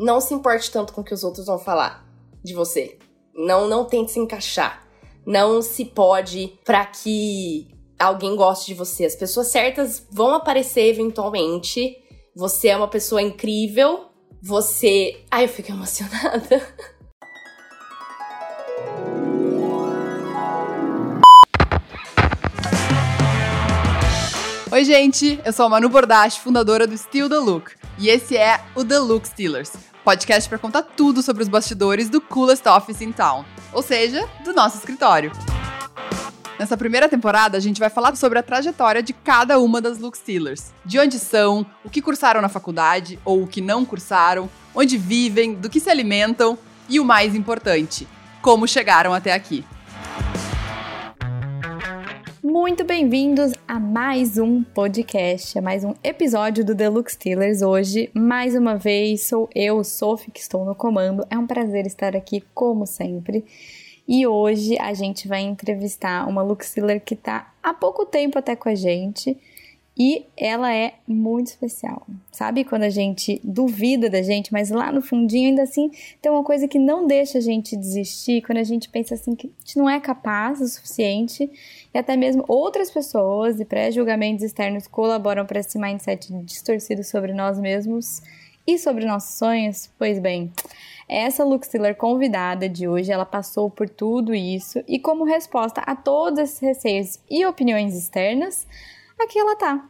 não se importe tanto com o que os outros vão falar de você. Não, não tente se encaixar. Não se pode para que alguém goste de você. As pessoas certas vão aparecer eventualmente. Você é uma pessoa incrível. Você. Ai, eu fico emocionada. Oi, gente, eu sou a Manu Bordache, fundadora do Steal the Look, e esse é o The Look Stealers, podcast para contar tudo sobre os bastidores do coolest office in town, ou seja, do nosso escritório. Nessa primeira temporada, a gente vai falar sobre a trajetória de cada uma das Look Stealers. De onde são, o que cursaram na faculdade ou o que não cursaram, onde vivem, do que se alimentam e o mais importante, como chegaram até aqui. Muito bem-vindos a mais um podcast, a mais um episódio do Deluxe Steelers. Hoje, mais uma vez, sou eu, Sophie, que estou no comando. É um prazer estar aqui, como sempre. E hoje a gente vai entrevistar uma Lux Steeler que está há pouco tempo até com a gente. E ela é muito especial. Sabe quando a gente duvida da gente, mas lá no fundinho ainda assim tem uma coisa que não deixa a gente desistir, quando a gente pensa assim que a gente não é capaz o suficiente e até mesmo outras pessoas e pré-julgamentos externos colaboram para esse mindset distorcido sobre nós mesmos e sobre nossos sonhos. Pois bem, essa Lux Tiller convidada de hoje, ela passou por tudo isso e como resposta a todos esses receios e opiniões externas, aqui ela tá,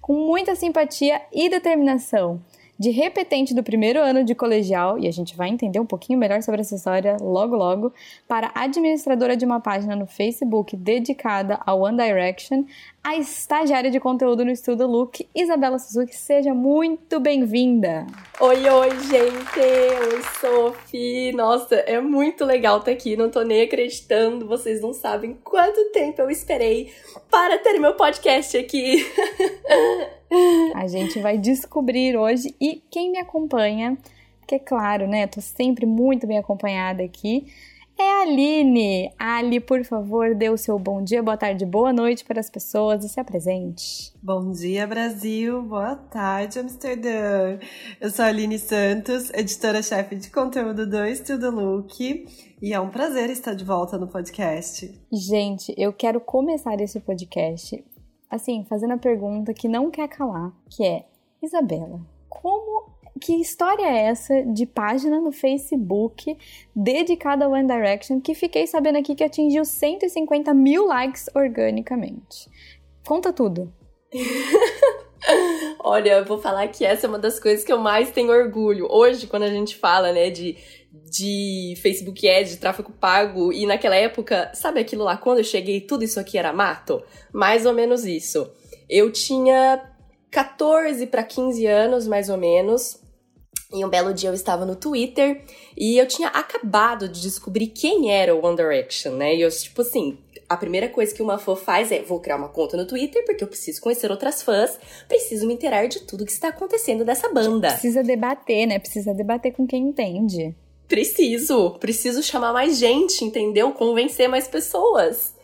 com muita simpatia e determinação. De repetente do primeiro ano de colegial, e a gente vai entender um pouquinho melhor sobre essa história logo logo, para administradora de uma página no Facebook dedicada ao One Direction, a estagiária de conteúdo no Estudo Look, Isabela Suzuki. Seja muito bem-vinda! Oi, oi, gente! Oi, Sophie! Nossa, é muito legal estar aqui, não tô nem acreditando, vocês não sabem quanto tempo eu esperei para ter meu podcast aqui. a gente vai descobrir hoje e quem me acompanha, porque é claro, né, tô sempre muito bem acompanhada aqui, é a Aline. Ali, por favor, dê o seu bom dia, boa tarde, boa noite para as pessoas e se apresente. Bom dia, Brasil. Boa tarde, Amsterdã. Eu sou a Aline Santos, editora-chefe de conteúdo do Estudo Look. E é um prazer estar de volta no podcast. Gente, eu quero começar esse podcast assim, fazendo a pergunta que não quer calar, que é: Isabela, como que história é essa de página no Facebook dedicada ao One Direction que fiquei sabendo aqui que atingiu 150 mil likes organicamente? Conta tudo. Olha, eu vou falar que essa é uma das coisas que eu mais tenho orgulho. Hoje, quando a gente fala, né, de, de Facebook Ads, de tráfego pago, e naquela época, sabe aquilo lá, quando eu cheguei, tudo isso aqui era mato? Mais ou menos isso. Eu tinha 14 para 15 anos, mais ou menos, e um belo dia eu estava no Twitter e eu tinha acabado de descobrir quem era o One Direction, né? E eu, tipo assim, a primeira coisa que uma fã faz é: vou criar uma conta no Twitter porque eu preciso conhecer outras fãs, preciso me inteirar de tudo que está acontecendo dessa banda. Precisa debater, né? Precisa debater com quem entende. Preciso, preciso chamar mais gente, entendeu? Convencer mais pessoas.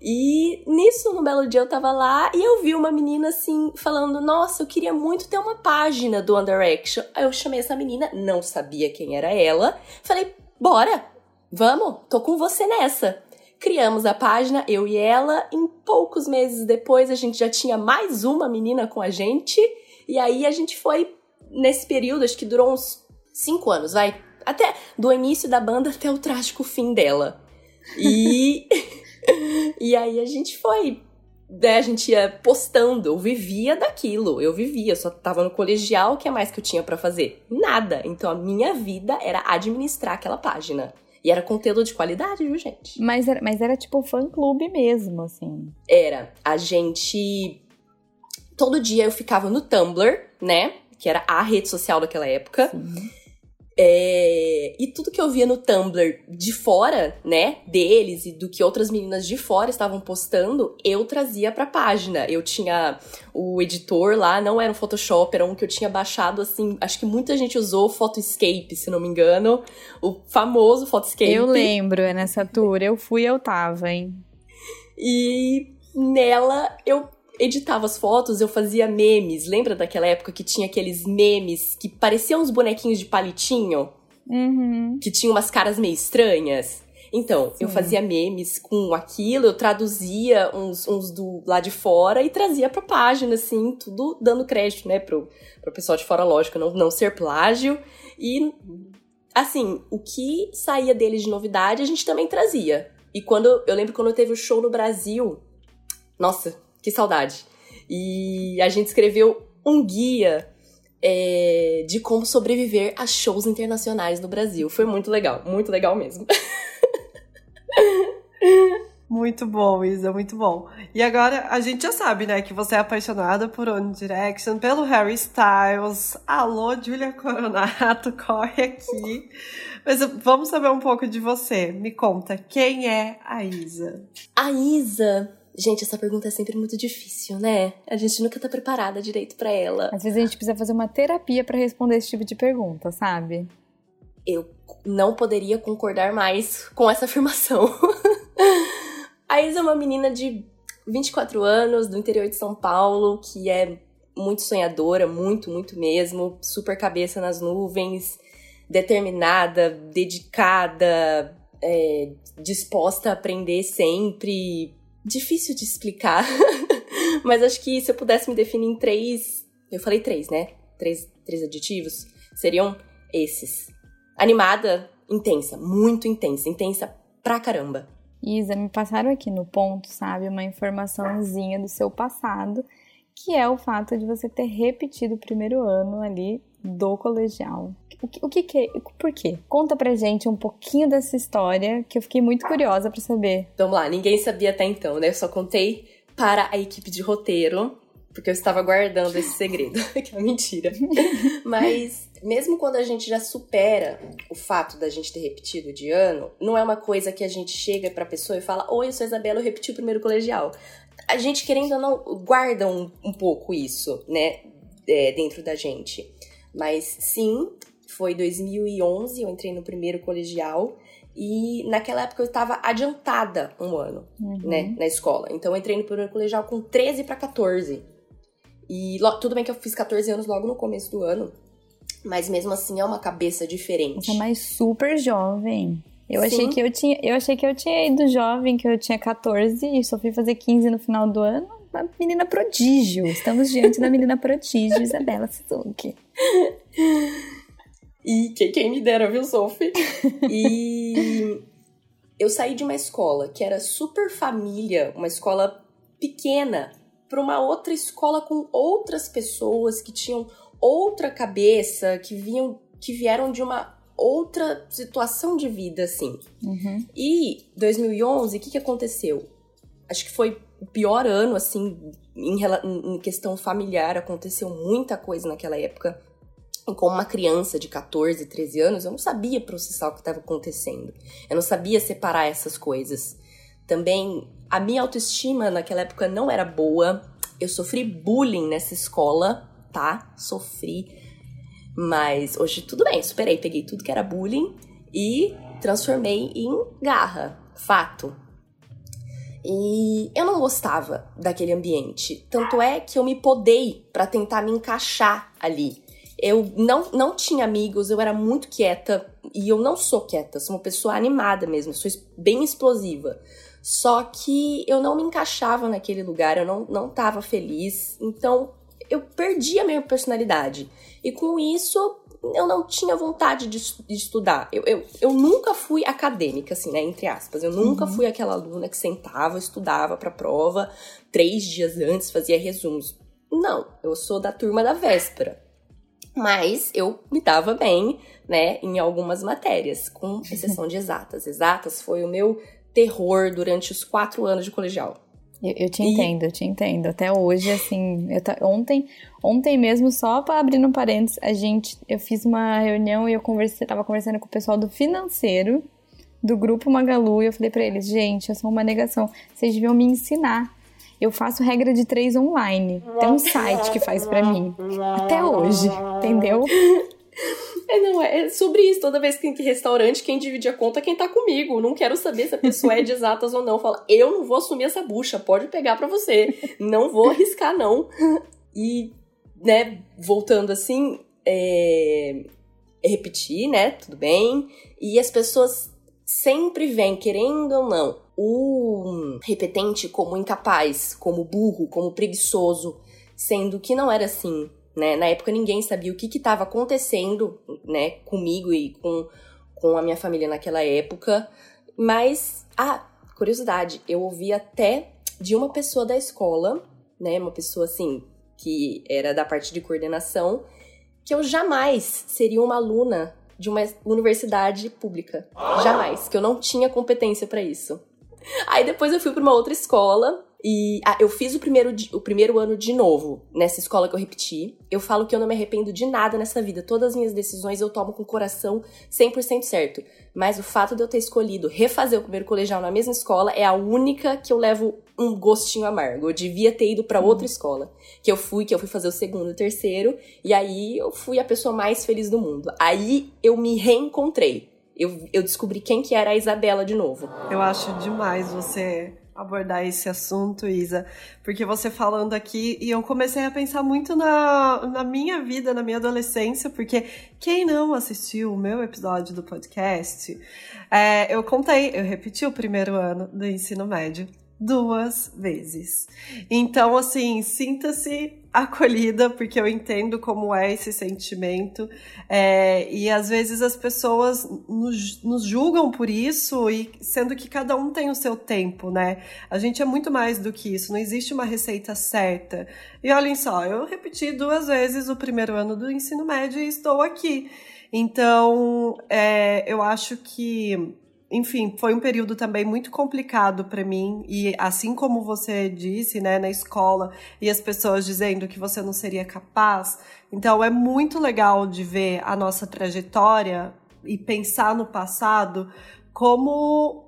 E nisso, no belo dia, eu tava lá e eu vi uma menina assim, falando: Nossa, eu queria muito ter uma página do One Direction. Aí eu chamei essa menina, não sabia quem era ela. Falei: Bora, vamos, tô com você nessa. Criamos a página, eu e ela. Em poucos meses depois, a gente já tinha mais uma menina com a gente. E aí a gente foi, nesse período, acho que durou uns cinco anos, vai. Até do início da banda até o trágico fim dela. E. e aí a gente foi. Né, a gente ia postando, eu vivia daquilo, eu vivia, só tava no colegial, o que mais que eu tinha para fazer? Nada. Então a minha vida era administrar aquela página. E era conteúdo de qualidade, viu, gente? Mas era, mas era tipo fã-clube mesmo, assim. Era. A gente. Todo dia eu ficava no Tumblr, né? Que era a rede social daquela época. Sim. É, e tudo que eu via no Tumblr de fora, né, deles e do que outras meninas de fora estavam postando, eu trazia pra página. Eu tinha o editor lá, não era um Photoshop, era um que eu tinha baixado assim. Acho que muita gente usou Photoscape, se não me engano. O famoso Photoscape. Eu lembro, é nessa tour. Eu fui, eu tava, hein? E nela eu editava as fotos, eu fazia memes. Lembra daquela época que tinha aqueles memes que pareciam uns bonequinhos de palitinho? Uhum. Que tinham umas caras meio estranhas? Então, Sim. eu fazia memes com aquilo, eu traduzia uns, uns do lá de fora e trazia pra página, assim, tudo dando crédito, né, pro, pro pessoal de fora, lógico, não, não ser plágio. E, assim, o que saía deles de novidade, a gente também trazia. E quando, eu lembro quando teve o show no Brasil, nossa, que saudade. E a gente escreveu um guia é, de como sobreviver a shows internacionais no Brasil. Foi muito legal, muito legal mesmo. Muito bom, Isa, muito bom. E agora a gente já sabe, né, que você é apaixonada por One Direction, pelo Harry Styles. Alô, Julia Coronato, corre aqui. Mas vamos saber um pouco de você. Me conta, quem é a Isa? A Isa. Gente, essa pergunta é sempre muito difícil, né? A gente nunca tá preparada direito pra ela. Às vezes a gente precisa fazer uma terapia pra responder esse tipo de pergunta, sabe? Eu não poderia concordar mais com essa afirmação. a Isa é uma menina de 24 anos, do interior de São Paulo, que é muito sonhadora, muito, muito mesmo, super cabeça nas nuvens, determinada, dedicada, é, disposta a aprender sempre. Difícil de explicar, mas acho que se eu pudesse me definir em três. Eu falei três, né? Três, três adjetivos. Seriam esses: animada, intensa, muito intensa, intensa pra caramba. Isa, me passaram aqui no ponto, sabe, uma informaçãozinha do seu passado, que é o fato de você ter repetido o primeiro ano ali do colegial. O que, o que, que é? Por quê? Conta pra gente um pouquinho dessa história, que eu fiquei muito curiosa pra saber. Vamos lá, ninguém sabia até então, né? Eu só contei para a equipe de roteiro, porque eu estava guardando esse segredo, que é mentira. Mas mesmo quando a gente já supera o fato da gente ter repetido de ano, não é uma coisa que a gente chega pra pessoa e fala: Oi, eu sou a Isabela, eu repeti o primeiro colegial. A gente, querendo ou não, guarda um, um pouco isso, né? É, dentro da gente. Mas sim, foi 2011, eu entrei no primeiro colegial. E naquela época eu estava adiantada um ano, Uhum. né, na escola. Então eu entrei no primeiro colegial com 13 para 14. E tudo bem que eu fiz 14 anos logo no começo do ano, mas mesmo assim é uma cabeça diferente. Você é mais super jovem. Eu Sim. achei que eu tinha, eu achei que eu tinha ido jovem, que eu tinha 14 e só fui fazer 15 no final do ano. Uma menina prodígio. Estamos diante da menina prodígio, Isabela Suzuki. E quem, quem me dera, viu, Sophie? e eu saí de uma escola que era super família, uma escola pequena, para uma outra escola com outras pessoas que tinham outra cabeça, que vinham, que vieram de uma outra situação de vida, assim. Uhum. E 2011, o que, que aconteceu? Acho que foi o pior ano, assim, em, em questão familiar. Aconteceu muita coisa naquela época. Como uma criança de 14, 13 anos, eu não sabia processar o que estava acontecendo. Eu não sabia separar essas coisas. Também, a minha autoestima naquela época não era boa. Eu sofri bullying nessa escola, tá? Sofri. Mas hoje tudo bem, superei. Peguei tudo que era bullying e transformei em garra. Fato. E eu não gostava daquele ambiente. Tanto é que eu me podei pra tentar me encaixar ali. Eu não, não tinha amigos, eu era muito quieta. E eu não sou quieta, sou uma pessoa animada mesmo, sou bem explosiva. Só que eu não me encaixava naquele lugar, eu não, não tava feliz. Então eu perdi a minha personalidade. E com isso, eu não tinha vontade de, de estudar. Eu, eu, eu nunca fui acadêmica, assim, né? Entre aspas. Eu nunca fui aquela aluna que sentava, estudava pra prova, três dias antes fazia resumos. Não, eu sou da turma da véspera. Mas eu me dava bem, né, em algumas matérias, com exceção de exatas. Exatas foi o meu terror durante os quatro anos de colegial. Eu, eu te E- entendo, eu te entendo. Até hoje, assim, eu ta- ontem, ontem mesmo, só para abrir um parênteses, a gente, eu fiz uma reunião e eu conversei, tava conversando com o pessoal do financeiro, do grupo Magalu, e eu falei pra eles, gente, eu sou uma negação, vocês deviam me ensinar. Eu faço regra de três online. Tem um site que faz pra mim. Até hoje, entendeu? É, não, é sobre isso. Toda vez que tem que restaurante, quem divide a conta é quem tá comigo. Não quero saber se a pessoa é de exatas ou não. Fala, eu não vou assumir essa bucha, pode pegar para você. Não vou arriscar, não. E, né, voltando assim, é... repetir, né, tudo bem. E as pessoas sempre vêm, querendo ou não, o repetente como incapaz, como burro, como preguiçoso, sendo que não era assim, né? Na época ninguém sabia o que estava acontecendo, né, comigo e com, com a minha família naquela época. Mas, ah, curiosidade, eu ouvi até de uma pessoa da escola, né, uma pessoa assim, que era da parte de coordenação, que eu jamais seria uma aluna de uma universidade pública. Jamais, que eu não tinha competência para isso. Aí depois eu fui para uma outra escola e ah, eu fiz o primeiro, o primeiro ano de novo nessa escola que eu repeti. Eu falo que eu não me arrependo de nada nessa vida. Todas as minhas decisões eu tomo com o coração 100% certo. Mas o fato de eu ter escolhido refazer o primeiro colegial na mesma escola é a única que eu levo um gostinho amargo. Eu devia ter ido para outra escola. Que eu fui, que eu fui fazer o segundo o terceiro. E aí eu fui a pessoa mais feliz do mundo. Aí eu me reencontrei. Eu, eu descobri quem que era a Isabela de novo. Eu acho demais você abordar esse assunto, Isa, porque você falando aqui e eu comecei a pensar muito na, na minha vida, na minha adolescência, porque quem não assistiu o meu episódio do podcast, é, eu contei, eu repeti o primeiro ano do ensino médio duas vezes. Então, assim, sinta-se acolhida, porque eu entendo como é esse sentimento. É, e às vezes as pessoas nos, nos, julgam por isso, e sendo que cada um tem o seu tempo, né? A gente é muito mais do que isso, não existe uma receita certa. E olhem só, eu repeti duas vezes o primeiro ano do ensino médio e estou aqui. Então, é, eu acho que enfim, foi um período também muito complicado para mim. E assim como você disse, né, na escola e as pessoas dizendo que você não seria capaz, então é muito legal de ver a nossa trajetória e pensar no passado como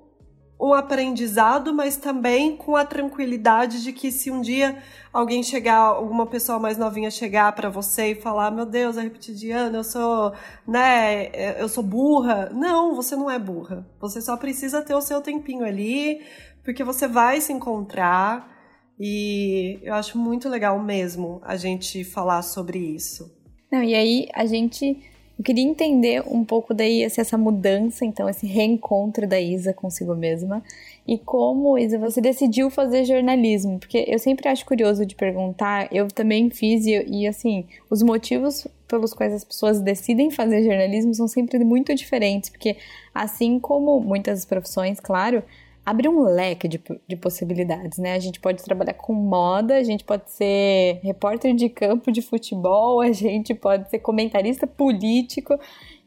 um aprendizado, mas também com a tranquilidade de que se um dia alguém chegar, alguma pessoa mais novinha chegar para você e falar, meu Deus, é repetidiana, eu sou, né, eu sou burra. Não, você não é burra. Você só precisa ter o seu tempinho ali, porque você vai se encontrar e eu acho muito legal mesmo a gente falar sobre isso. Não, e aí a gente eu queria entender um pouco daí assim, essa mudança, então, esse reencontro da Isa consigo mesma. E como, Isa, você decidiu fazer jornalismo? Porque eu sempre acho curioso de perguntar, eu também fiz, e, e assim, os motivos pelos quais as pessoas decidem fazer jornalismo são sempre muito diferentes, porque assim como muitas profissões, claro, abre um leque de, de possibilidades, né? A gente pode trabalhar com moda, a gente pode ser repórter de campo de futebol, a gente pode ser comentarista político.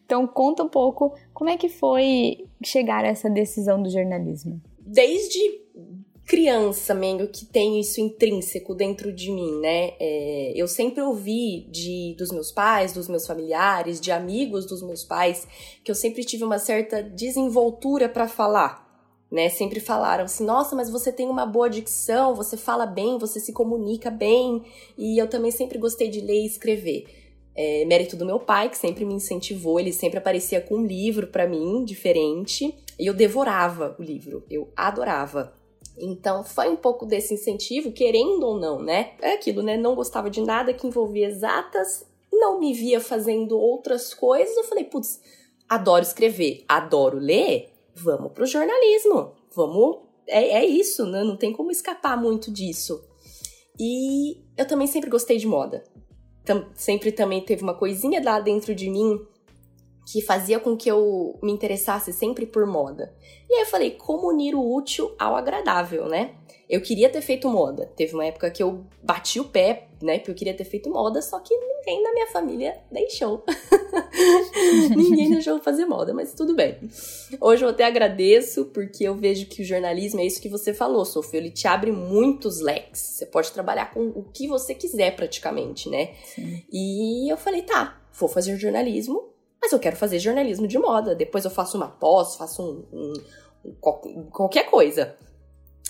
Então, conta um pouco como é que foi chegar a essa decisão do jornalismo. Desde criança, Mengo, que tem isso intrínseco dentro de mim, né? É, eu sempre ouvi de, dos meus pais, dos meus familiares, de amigos dos meus pais, que eu sempre tive uma certa desenvoltura para falar né? Sempre falaram assim: nossa, mas você tem uma boa dicção, você fala bem, você se comunica bem. E eu também sempre gostei de ler e escrever. É, mérito do meu pai, que sempre me incentivou, ele sempre aparecia com um livro para mim, diferente, e eu devorava o livro, eu adorava. Então foi um pouco desse incentivo, querendo ou não, né? É aquilo, né? Não gostava de nada que envolvia exatas, não me via fazendo outras coisas. Eu falei, putz, adoro escrever, adoro ler, vamos pro jornalismo, vamos. É, é isso, né? Não tem como escapar muito disso. E eu também sempre gostei de moda. Tam, sempre também teve uma coisinha lá dentro de mim que fazia com que eu me interessasse sempre por moda. E aí eu falei, como unir o útil ao agradável, né? Eu queria ter feito moda. Teve uma época que eu bati o pé, né? Porque eu queria ter feito moda, só que ninguém na minha família deixou. ninguém deixou fazer moda, mas tudo bem. Hoje eu até agradeço, porque eu vejo que o jornalismo é isso que você falou, Sofia. Ele te abre muitos leques. Você pode trabalhar com o que você quiser, praticamente, né? Sim. E eu falei, tá, vou fazer jornalismo, mas eu quero fazer jornalismo de moda. Depois eu faço uma pós, faço um, um, um qualquer coisa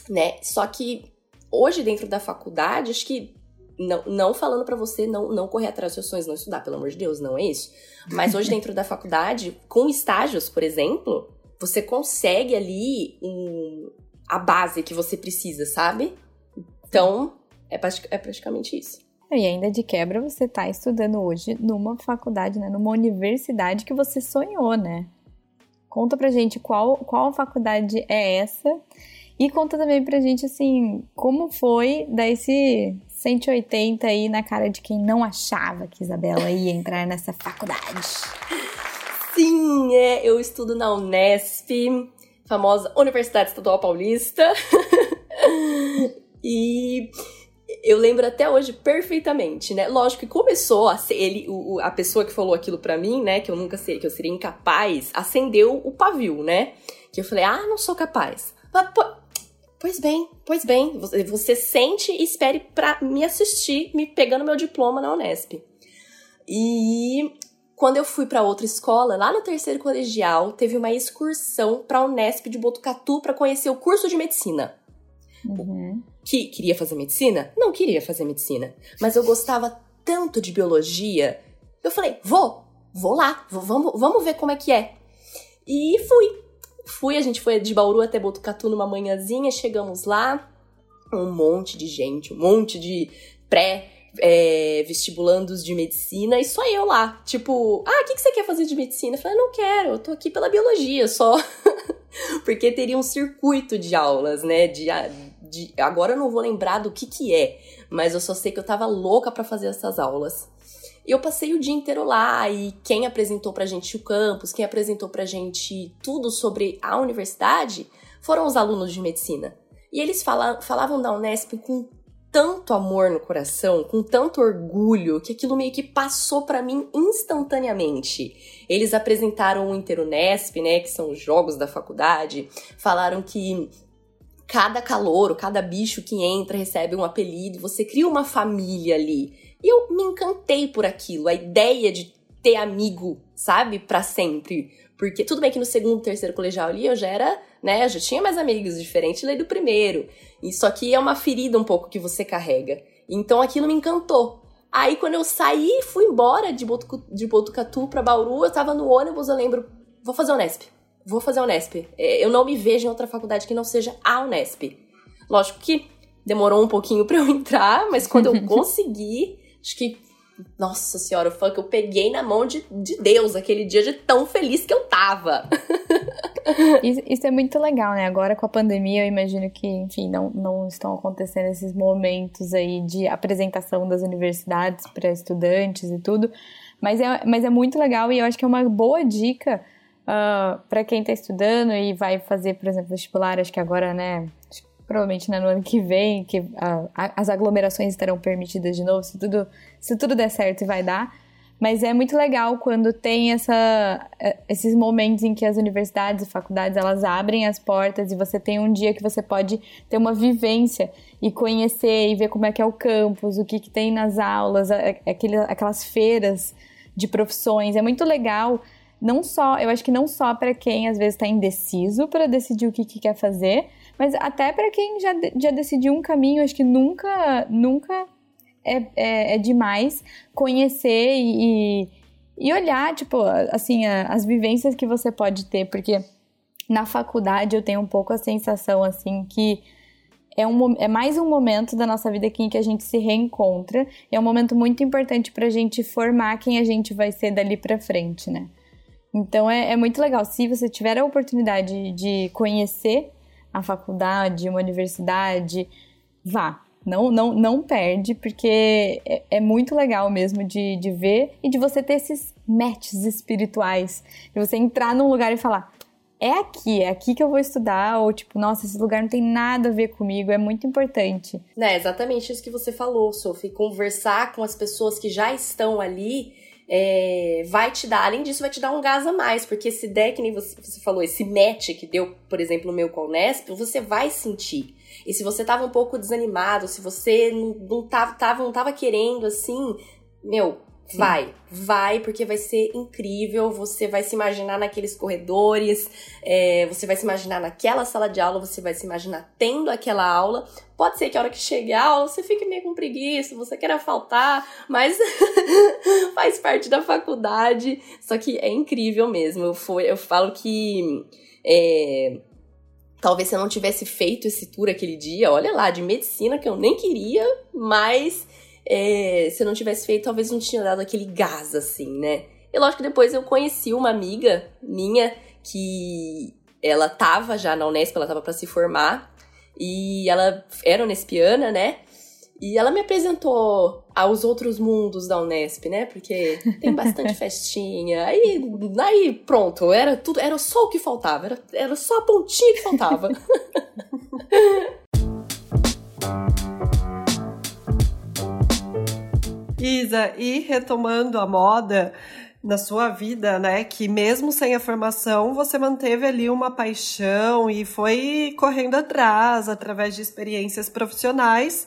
né? Só que hoje, dentro da faculdade, acho que não, não falando para você não, não correr atrás dos seus sonhos, não estudar, pelo amor de Deus, não é isso. Mas hoje, dentro da faculdade, com estágios, por exemplo, você consegue ali um, a base que você precisa, sabe? Então, é, é praticamente isso. E ainda de quebra, você está estudando hoje numa faculdade, né, numa universidade que você sonhou, né? Conta pra gente qual, qual faculdade é essa e conta também pra gente, assim, como foi dar esse 180 aí na cara de quem não achava que Isabela ia entrar nessa faculdade. Sim, é, eu estudo na Unesp, famosa Universidade Estadual Paulista. e eu lembro até hoje perfeitamente, né? Lógico que começou a ser ele, o, a pessoa que falou aquilo para mim, né? Que eu nunca seria, que eu seria incapaz, acendeu o pavio, né? Que eu falei, ah, não sou capaz. Mas, pois bem, pois bem, você, sente e espere pra me assistir, me pegando meu diploma na Unesp. E quando eu fui para outra escola, lá no terceiro colegial, teve uma excursão para a Unesp de Botucatu para conhecer o curso de medicina. Uhum. Que queria fazer medicina? Não queria fazer medicina, mas eu gostava tanto de biologia. Eu falei, vou, vou lá, vou, vamos, vamos ver como é que é. E fui. Fui, a gente foi de Bauru até Botucatu numa manhãzinha, chegamos lá, um monte de gente, um monte de pré é, vestibulandos de medicina e só eu lá. Tipo, ah, o que, que você quer fazer de medicina? Eu falei, não quero, eu tô aqui pela biologia só. Porque teria um circuito de aulas, né? De, de, agora eu não vou lembrar do que que é, mas eu só sei que eu tava louca para fazer essas aulas. E eu passei o dia inteiro lá e quem apresentou pra gente o campus, quem apresentou pra gente tudo sobre a universidade, foram os alunos de medicina. E eles fala, falavam da Unesp com tanto amor no coração, com tanto orgulho, que aquilo meio que passou para mim instantaneamente. Eles apresentaram o Interunesp, né, que são os jogos da faculdade, falaram que cada calouro, cada bicho que entra recebe um apelido, você cria uma família ali. E eu me encantei por aquilo, a ideia de ter amigo, sabe, para sempre. Porque tudo bem que no segundo, terceiro colegial ali eu já era, né, eu já tinha mais amigos, diferente do primeiro. Isso aqui é uma ferida um pouco que você carrega. Então aquilo me encantou. Aí quando eu saí, fui embora de, Botucatu, de Botucatu pra Bauru, eu tava no ônibus, eu lembro, vou fazer Unesp. Vou fazer Unesp. É, eu não me vejo em outra faculdade que não seja a Unesp. Lógico que demorou um pouquinho para eu entrar, mas quando eu consegui, acho que nossa senhora, o que eu peguei na mão de, de Deus aquele dia de tão feliz que eu tava. isso, isso, é muito legal, né? Agora com a pandemia, eu imagino que, enfim, não, não estão acontecendo esses momentos aí de apresentação das universidades para estudantes e tudo. Mas é, mas é muito legal e eu acho que é uma boa dica uh, ah, para quem está estudando e vai fazer, por exemplo, vestibular, acho que agora, né? Provavelmente né, no ano que vem, que uh, as aglomerações estarão permitidas de novo, se tudo, se tudo der certo e vai dar. Mas é muito legal quando tem essa, eh, esses momentos em que as universidades e faculdades elas abrem as portas e você tem um dia que você pode ter uma vivência e conhecer e ver como é que é o campus, o que, que tem nas aulas, aquele, aquelas feiras de profissões. É muito legal não só, eu acho que não só para quem às vezes está indeciso para decidir o que, que, quer fazer, mas até para quem já, já decidiu um caminho, acho que nunca, nunca é, é, é demais conhecer e, e olhar, tipo, assim, as vivências que você pode ter, porque na faculdade eu tenho um pouco a sensação, assim, que é, um, é mais um momento da nossa vida aqui em que a gente se reencontra. É um momento muito importante para a gente formar quem a gente vai ser dali para frente, né? Então é, é muito legal. Se você tiver a oportunidade de conhecer a faculdade, uma universidade, vá. Não, não, não perde, porque é, é, muito legal mesmo de, de ver e de você ter esses matches espirituais. De você entrar num lugar e falar, é aqui, é aqui que eu vou estudar, ou tipo, nossa, esse lugar não tem nada a ver comigo, é muito importante. É exatamente isso que você falou, Sophie. Conversar com as pessoas que já estão ali é, vai te dar, além disso, vai te dar um gás a mais, porque esse que nem você, você falou, esse match que deu, por exemplo, no meu Colnesp, você vai sentir. E se você tava um pouco desanimado, se você não, não, tava, tava, não tava querendo, assim, meu, Sim. Vai, vai, porque vai ser incrível. Você vai se imaginar naqueles corredores, é, você vai se imaginar naquela sala de aula, você vai se imaginar tendo aquela aula. Pode ser que a hora que chegue a aula você fique meio com preguiça, você queira faltar, mas faz parte da faculdade. Só que é incrível mesmo. Eu, eu falo que. É, talvez se eu não tivesse feito esse tour aquele dia, olha lá, de medicina que eu nem queria, mas é, se eu não tivesse feito, talvez não tinha dado aquele gás, assim, né? E lógico que depois eu conheci uma amiga minha que ela tava já na Unesp, ela tava para se formar, e ela era unespiana, né? E ela me apresentou aos outros mundos da Unesp, né? Porque tem bastante festinha. Aí, aí pronto, era tudo, era só o que faltava, era, era só a pontinha que faltava. Isa, e retomando a moda na sua vida, né? Que mesmo sem a formação, você manteve ali uma paixão e foi correndo atrás através de experiências profissionais.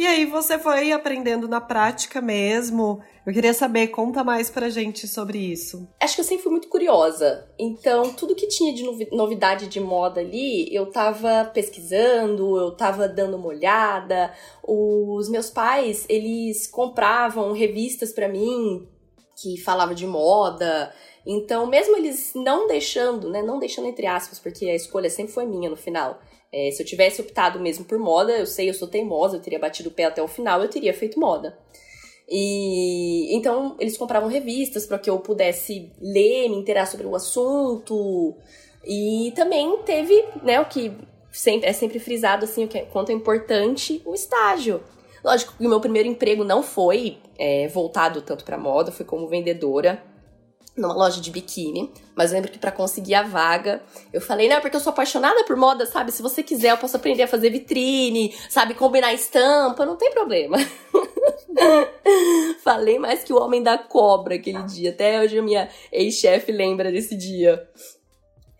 E aí você foi aprendendo na prática mesmo. Eu queria saber, conta mais pra gente sobre isso. Acho que eu sempre fui muito curiosa. Então, tudo que tinha de novidade de moda ali, eu tava pesquisando, eu tava dando uma olhada. Os meus pais, eles compravam revistas para mim que falavam de moda. Então, mesmo eles não deixando, né, não deixando entre aspas, porque a escolha sempre foi minha no final é, se eu tivesse optado mesmo por moda, eu sei, eu sou teimosa, eu teria batido o pé até o final, eu teria feito moda. E então eles compravam revistas para que eu pudesse ler, me inteirar sobre o assunto. E também teve, né, o que sempre, é sempre frisado assim, o que é, quanto é importante o estágio. Lógico que o meu primeiro emprego não foi é, voltado tanto para moda, foi como vendedora numa loja de biquíni, mas lembro que para conseguir a vaga, eu falei, não, porque eu sou apaixonada por moda, sabe? Se você quiser, eu posso aprender a fazer vitrine, sabe, combinar estampa, não tem problema. falei mais que o homem da cobra aquele dia. Até hoje a minha ex-chefe lembra desse dia.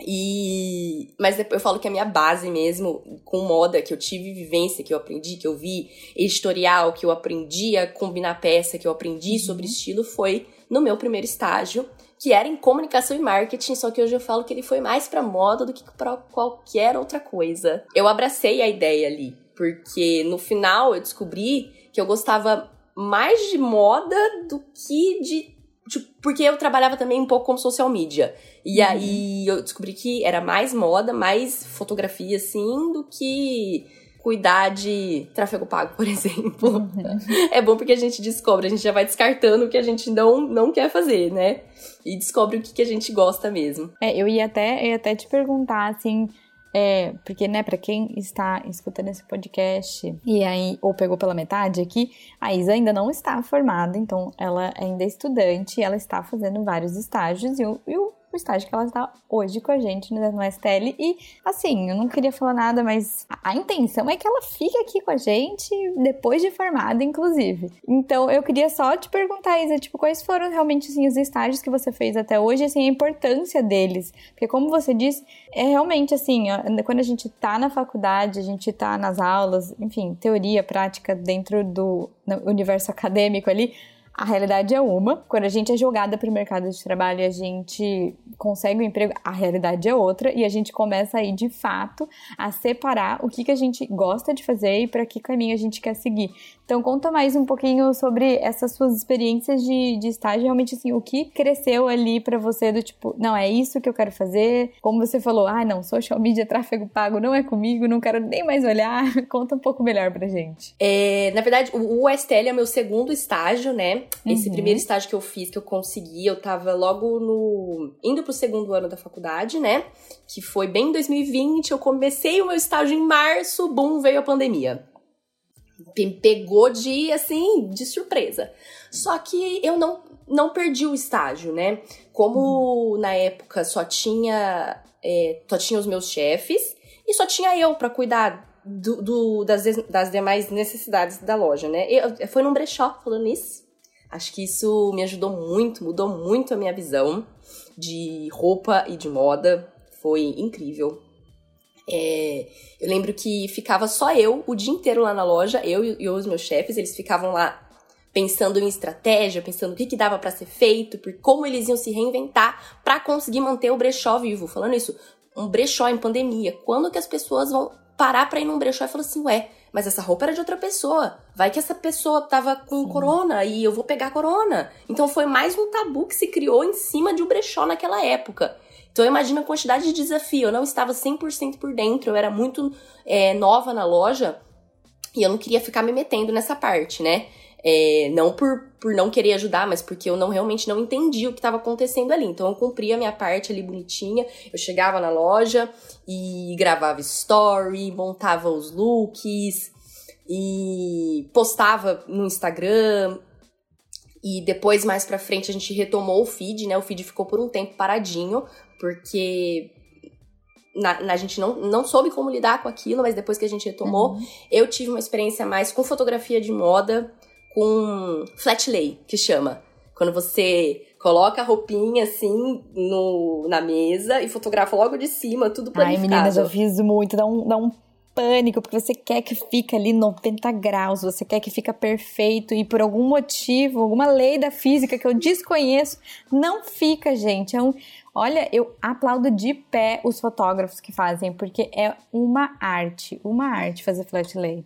E mas depois eu falo que a minha base mesmo com moda que eu tive vivência, que eu aprendi, que eu vi editorial, que eu aprendi a combinar peça, que eu aprendi sobre uhum. estilo foi no meu primeiro estágio, que era em comunicação e marketing, só que hoje eu falo que ele foi mais para moda do que para qualquer outra coisa. Eu abracei a ideia ali, porque no final eu descobri que eu gostava mais de moda do que de Tipo, porque eu trabalhava também um pouco como social media. E uhum. aí eu descobri que era mais moda, mais fotografia, assim, do que cuidar de tráfego pago, por exemplo. Uhum. É bom porque a gente descobre, a gente já vai descartando o que a gente não, não quer fazer, né? E descobre o que, que a gente gosta mesmo. É, eu ia até, eu ia até te perguntar, assim, é, porque, né, para quem está escutando esse podcast e aí, ou pegou pela metade aqui, a Isa ainda não está formada, então ela ainda é estudante, ela está fazendo vários estágios e o, e o o estágio que ela está hoje com a gente no STL. E, assim, eu não queria falar nada, mas a, intenção é que ela fique aqui com a gente depois de formada, inclusive. Então, eu queria só te perguntar, Isa, tipo, quais foram realmente, assim, os estágios que você fez até hoje, assim, a importância deles. Porque, como você disse, é realmente, assim, quando a gente tá na faculdade, a gente tá nas aulas, enfim, teoria, prática dentro do universo acadêmico ali, a realidade é uma. Quando a gente é jogada para o mercado de trabalho a gente consegue um emprego, a realidade é outra. E a gente começa aí, de fato, a separar o que, que a gente gosta de fazer e para que caminho a gente quer seguir. Então, conta mais um pouquinho sobre essas suas experiências de, de estágio, realmente, assim, o que cresceu ali para você do tipo, não, é isso que eu quero fazer. Como você falou, ah, não, social media, tráfego pago não é comigo, não quero nem mais olhar. conta um pouco melhor pra gente. É, na verdade, o, STL é o meu segundo estágio, né? Esse uhum. primeiro estágio que eu fiz, que eu consegui, eu tava logo no. indo pro segundo ano da faculdade, né? Que foi bem em 2020. Eu comecei o meu estágio em março, boom, veio a pandemia. Pegou de, assim, de surpresa. Só que eu não, não perdi o estágio, né? Como uhum. na época só tinha, é, só tinha os meus chefes e só tinha eu para cuidar do, do, das, das demais necessidades da loja, né? Eu, foi num brechó falando isso. Acho que isso me ajudou muito, mudou muito a minha visão de roupa e de moda. Foi incrível. É, eu lembro que ficava só eu o dia inteiro lá na loja, eu e, os meus chefes, eles ficavam lá pensando em estratégia, pensando o que, que dava para ser feito, por como eles iam se reinventar para conseguir manter o brechó vivo. Falando isso, um brechó em pandemia, quando que as pessoas vão parar para ir num brechó e falar assim, ué, mas essa roupa era de outra pessoa. Vai que essa pessoa tava com corona e eu vou pegar corona. Então foi mais um tabu que se criou em cima de um brechó naquela época. Então imagina a quantidade de desafio. Eu não estava 100% por dentro, eu era muito é, nova na loja e eu não queria ficar me metendo nessa parte, né? É, não por, por não querer ajudar, mas porque eu não realmente não entendi o que estava acontecendo ali. Então eu cumpria a minha parte ali bonitinha. Eu chegava na loja e gravava story, montava os looks e postava no Instagram. E depois, mais pra frente, a gente retomou o feed, né? O feed ficou por um tempo paradinho, porque na, na, a gente não, não soube como lidar com aquilo, mas depois que a gente retomou, uhum. eu tive uma experiência mais com fotografia de moda, com flat lay, que chama. Quando você coloca a roupinha assim no, na mesa e fotografa logo de cima, tudo planificado. Ai, meninas, eu fiz muito, dá um, dá um pânico, porque você quer que fique ali 90 graus, você quer que fique perfeito e por algum motivo, alguma lei da física que eu desconheço, não fica, gente. É um, olha, eu aplaudo de pé os fotógrafos que fazem, porque é uma arte, uma arte fazer flat lay.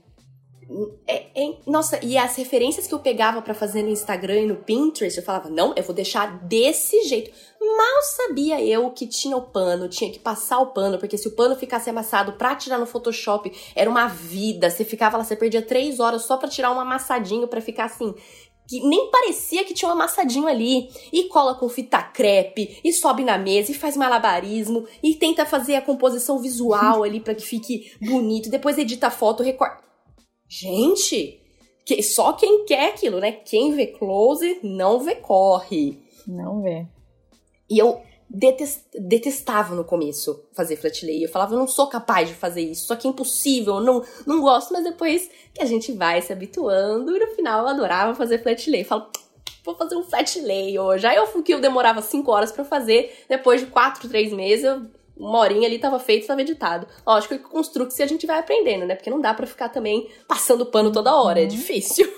É, é, nossa, e as referências que eu pegava para fazer no Instagram e no Pinterest, eu falava, não, eu vou deixar desse jeito. Mal sabia eu que tinha o pano, tinha que passar o pano, porque se o pano ficasse amassado pra tirar no Photoshop, era uma vida. Você ficava lá, você perdia três horas só pra tirar um amassadinho para ficar assim. Que nem parecia que tinha um amassadinho ali. E cola com fita crepe, e sobe na mesa, e faz malabarismo, e tenta fazer a composição visual ali para que fique bonito. Depois edita a foto, recorta. Gente, que só quem quer aquilo, né? Quem vê close não vê corre. Não vê. E eu detest, detestava no começo fazer flat lay. Eu falava, eu não sou capaz de fazer isso, só que é impossível, não, não gosto, mas depois que a gente vai se habituando, e no final eu adorava fazer flat lay. Eu falo, vou fazer um flat lay hoje. Aí eu que eu demorava 5 horas para fazer, depois de 4, 3 meses, eu uma horinha ali tava feito, tava editado. Lógico que com se a gente vai aprendendo, né? Porque não dá para ficar também passando pano toda hora, é uhum. difícil.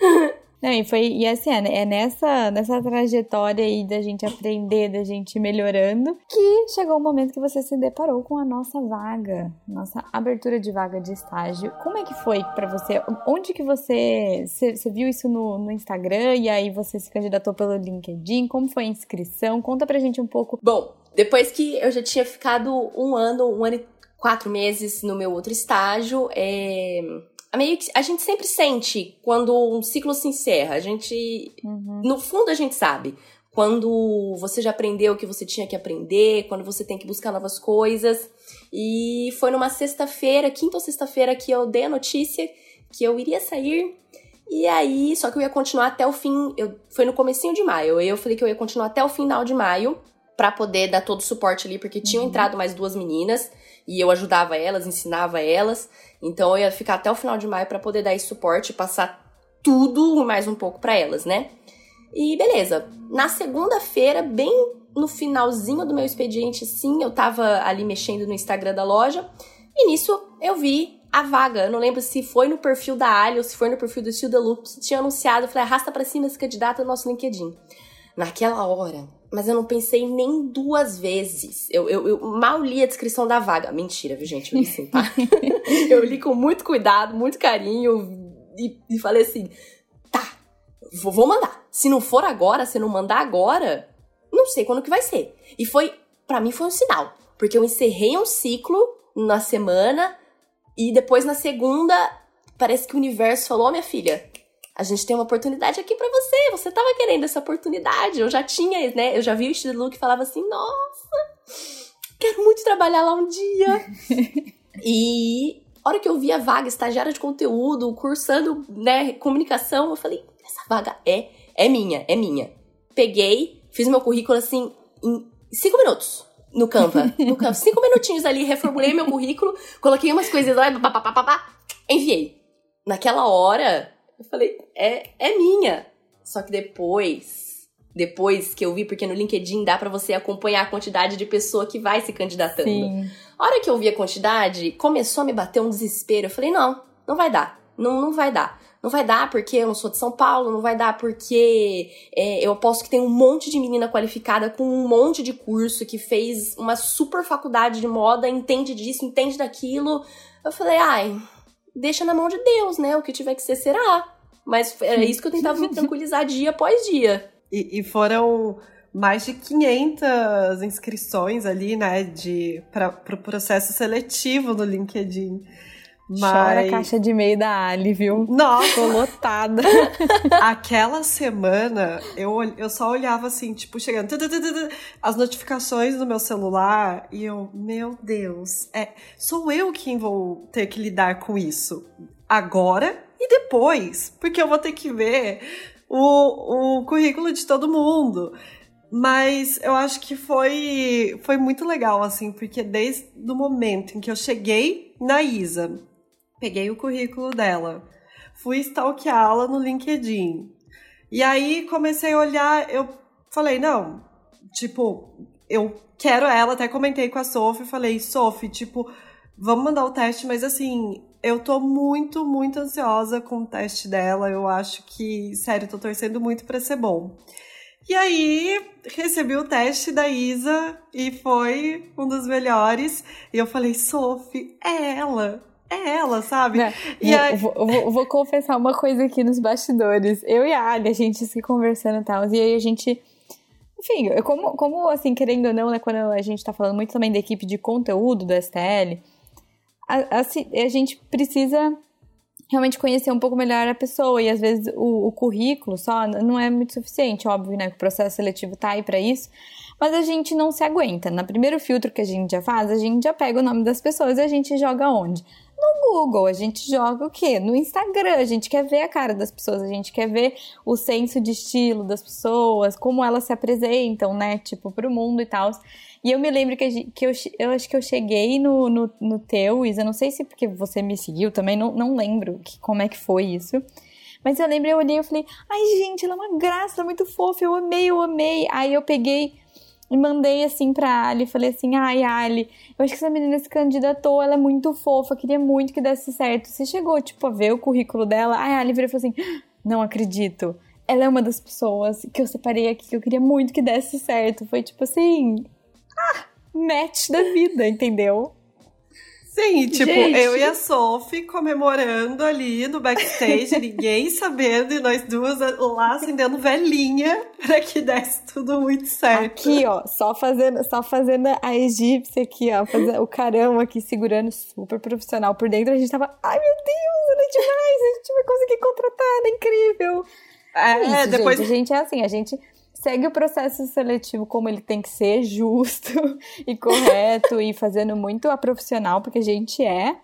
Não, e foi, e assim, é, é nessa, nessa trajetória aí da gente aprender, da gente ir melhorando, que chegou o momento que você se deparou com a nossa vaga, nossa abertura de vaga de estágio. Como é que foi para você? Onde que você, você, viu isso no, no Instagram e aí você se candidatou pelo LinkedIn? Como foi a inscrição? Conta pra gente um pouco. Bom, depois que eu já tinha ficado um ano, um ano e quatro meses no meu outro estágio, é meio que a gente sempre sente quando um ciclo se encerra. A gente, uhum. no fundo, a gente sabe quando você já aprendeu o que você tinha que aprender, quando você tem que buscar novas coisas. E foi numa sexta-feira, quinta ou sexta-feira, que eu dei a notícia que eu iria sair. E aí, só que eu ia continuar até o fim. Eu, foi no comecinho de maio. Eu falei que eu ia continuar até o final de maio para poder dar todo o suporte ali, porque tinham uhum. entrado mais duas meninas e eu ajudava elas, ensinava elas. Então eu ia ficar até o final de maio para poder dar esse suporte e passar tudo mais um pouco para elas, né? E beleza. Na segunda-feira, bem no finalzinho do meu expediente, sim, eu tava ali mexendo no Instagram da loja. E nisso eu vi a vaga. Eu não lembro se foi no perfil da Ali ou se foi no perfil do Steel Loop que tinha anunciado. Eu falei, arrasta para cima esse candidato no nosso LinkedIn. Naquela hora, mas eu não pensei nem duas vezes. Eu, eu, eu, mal li a descrição da vaga. Mentira, viu, gente? Eu li sim, tá? eu li com muito cuidado, muito carinho e, e falei assim: tá, vou, vou mandar. Se não for agora, se não mandar agora, não sei quando que vai ser. E foi, para mim, foi um sinal. Porque eu encerrei um ciclo na semana e depois na segunda, parece que o universo falou: oh, minha filha, a gente tem uma oportunidade aqui para você, você tava querendo essa oportunidade. Eu já tinha, né? Eu já vi o estilo look e falava assim: "Nossa, quero muito trabalhar lá um dia". e a hora que eu vi a vaga estagiária de conteúdo, cursando, né, comunicação, eu falei: "Essa vaga é é minha, é minha". Peguei, fiz meu currículo assim em cinco minutos no Canva. No Canva, cinco minutinhos ali, reformulei meu currículo, coloquei umas coisas lá, papapá, enviei. Naquela hora, eu falei, é, é minha. Só que depois, depois que eu vi, porque no LinkedIn dá para você acompanhar a quantidade de pessoa que vai se candidatando. Sim. A hora que eu vi a quantidade, começou a me bater um desespero. Eu falei, não, não vai dar. Não, não vai dar. não vai dar porque eu não sou de São Paulo, não vai dar porque é, eu aposto que tem um monte de menina qualificada com um monte de curso que fez uma super faculdade de moda, entende disso, entende daquilo. Eu falei, ai, deixa na mão de Deus, né? O que tiver que ser, será. Mas era isso que eu tentava me tranquilizar dia após dia. E, e foram mais de 500 inscrições ali, né, de para o pro processo seletivo no LinkedIn. Mas... Chora a caixa de e-mail da Ali, viu? Nossa! Ficou lotada. Aquela semana, eu, eu só olhava assim, tipo, chegando as notificações no meu celular e eu, meu Deus, é, sou eu quem vou ter que lidar com isso agora e depois, porque eu vou ter que ver o, o currículo de todo mundo. Mas eu acho que foi, foi muito legal, assim, porque desde o momento em que eu cheguei na Isa, peguei o currículo dela, fui stalkeá-la no LinkedIn. E aí comecei a olhar, eu falei, não, tipo, eu quero ela, até comentei com a Sophie, falei, Sophie, tipo, vamos mandar o teste, mas assim, eu tô muito, muito ansiosa com o teste dela. Eu acho que, sério, tô torcendo muito para ser bom. E aí, recebi o teste da Isa e foi um dos melhores. E eu falei, Sophie, é ela. É ela, sabe? Não, e aí... vou, vou, vou, confessar uma coisa aqui nos bastidores. Eu e a Ali, a gente se conversando e tal. E aí a gente. Enfim, eu, como, como assim, querendo ou não, né, quando a gente tá falando muito também da equipe de conteúdo do STL, a, a, a gente precisa realmente conhecer um pouco melhor a pessoa e às vezes o, o currículo só não é muito suficiente, óbvio, né? Que o processo seletivo tá aí para isso, mas a gente não se aguenta. No primeiro filtro que a gente já faz, a gente já pega o nome das pessoas e a gente joga onde? No Google, a gente joga o quê? No Instagram, a gente quer ver a cara das pessoas, a gente quer ver o senso de estilo das pessoas, como elas se apresentam, né? Tipo, pro mundo e tal. E eu me lembro que, que eu, eu acho que eu cheguei no, no, no teu, Isa, não sei se porque você me seguiu também, não, não lembro que, como é que foi isso. Mas eu lembro, eu olhei e falei, ai gente, ela é uma graça, ela é muito fofa, eu amei, eu amei. Aí eu peguei e mandei assim pra Ali, falei assim, ai Ali, eu acho que essa menina se candidatou, ela é muito fofa, queria muito que desse certo. Você chegou, tipo, a ver o currículo dela? Aí a Ali virou e falou assim, não acredito. Ela é uma das pessoas que eu separei aqui, que eu queria muito que desse certo. Foi tipo assim, ah, match da vida, entendeu? Sim, tipo, Gente. eu e a Sophie comemorando ali no backstage, ninguém sabendo, e nós duas lá acendendo velhinha pra que desse tudo muito certo. Aqui, ó, só fazendo, só fazendo a egípcia aqui, ó, fazendo o caramba aqui, segurando super profissional por dentro. A gente tava, ai meu Deus, ela é demais, a gente vai conseguir contratar, ela é incrível. É, é isso, depois. Gente, a gente é assim, a gente segue o processo seletivo como ele tem que ser, justo e correto e fazendo muito a profissional, porque a gente é,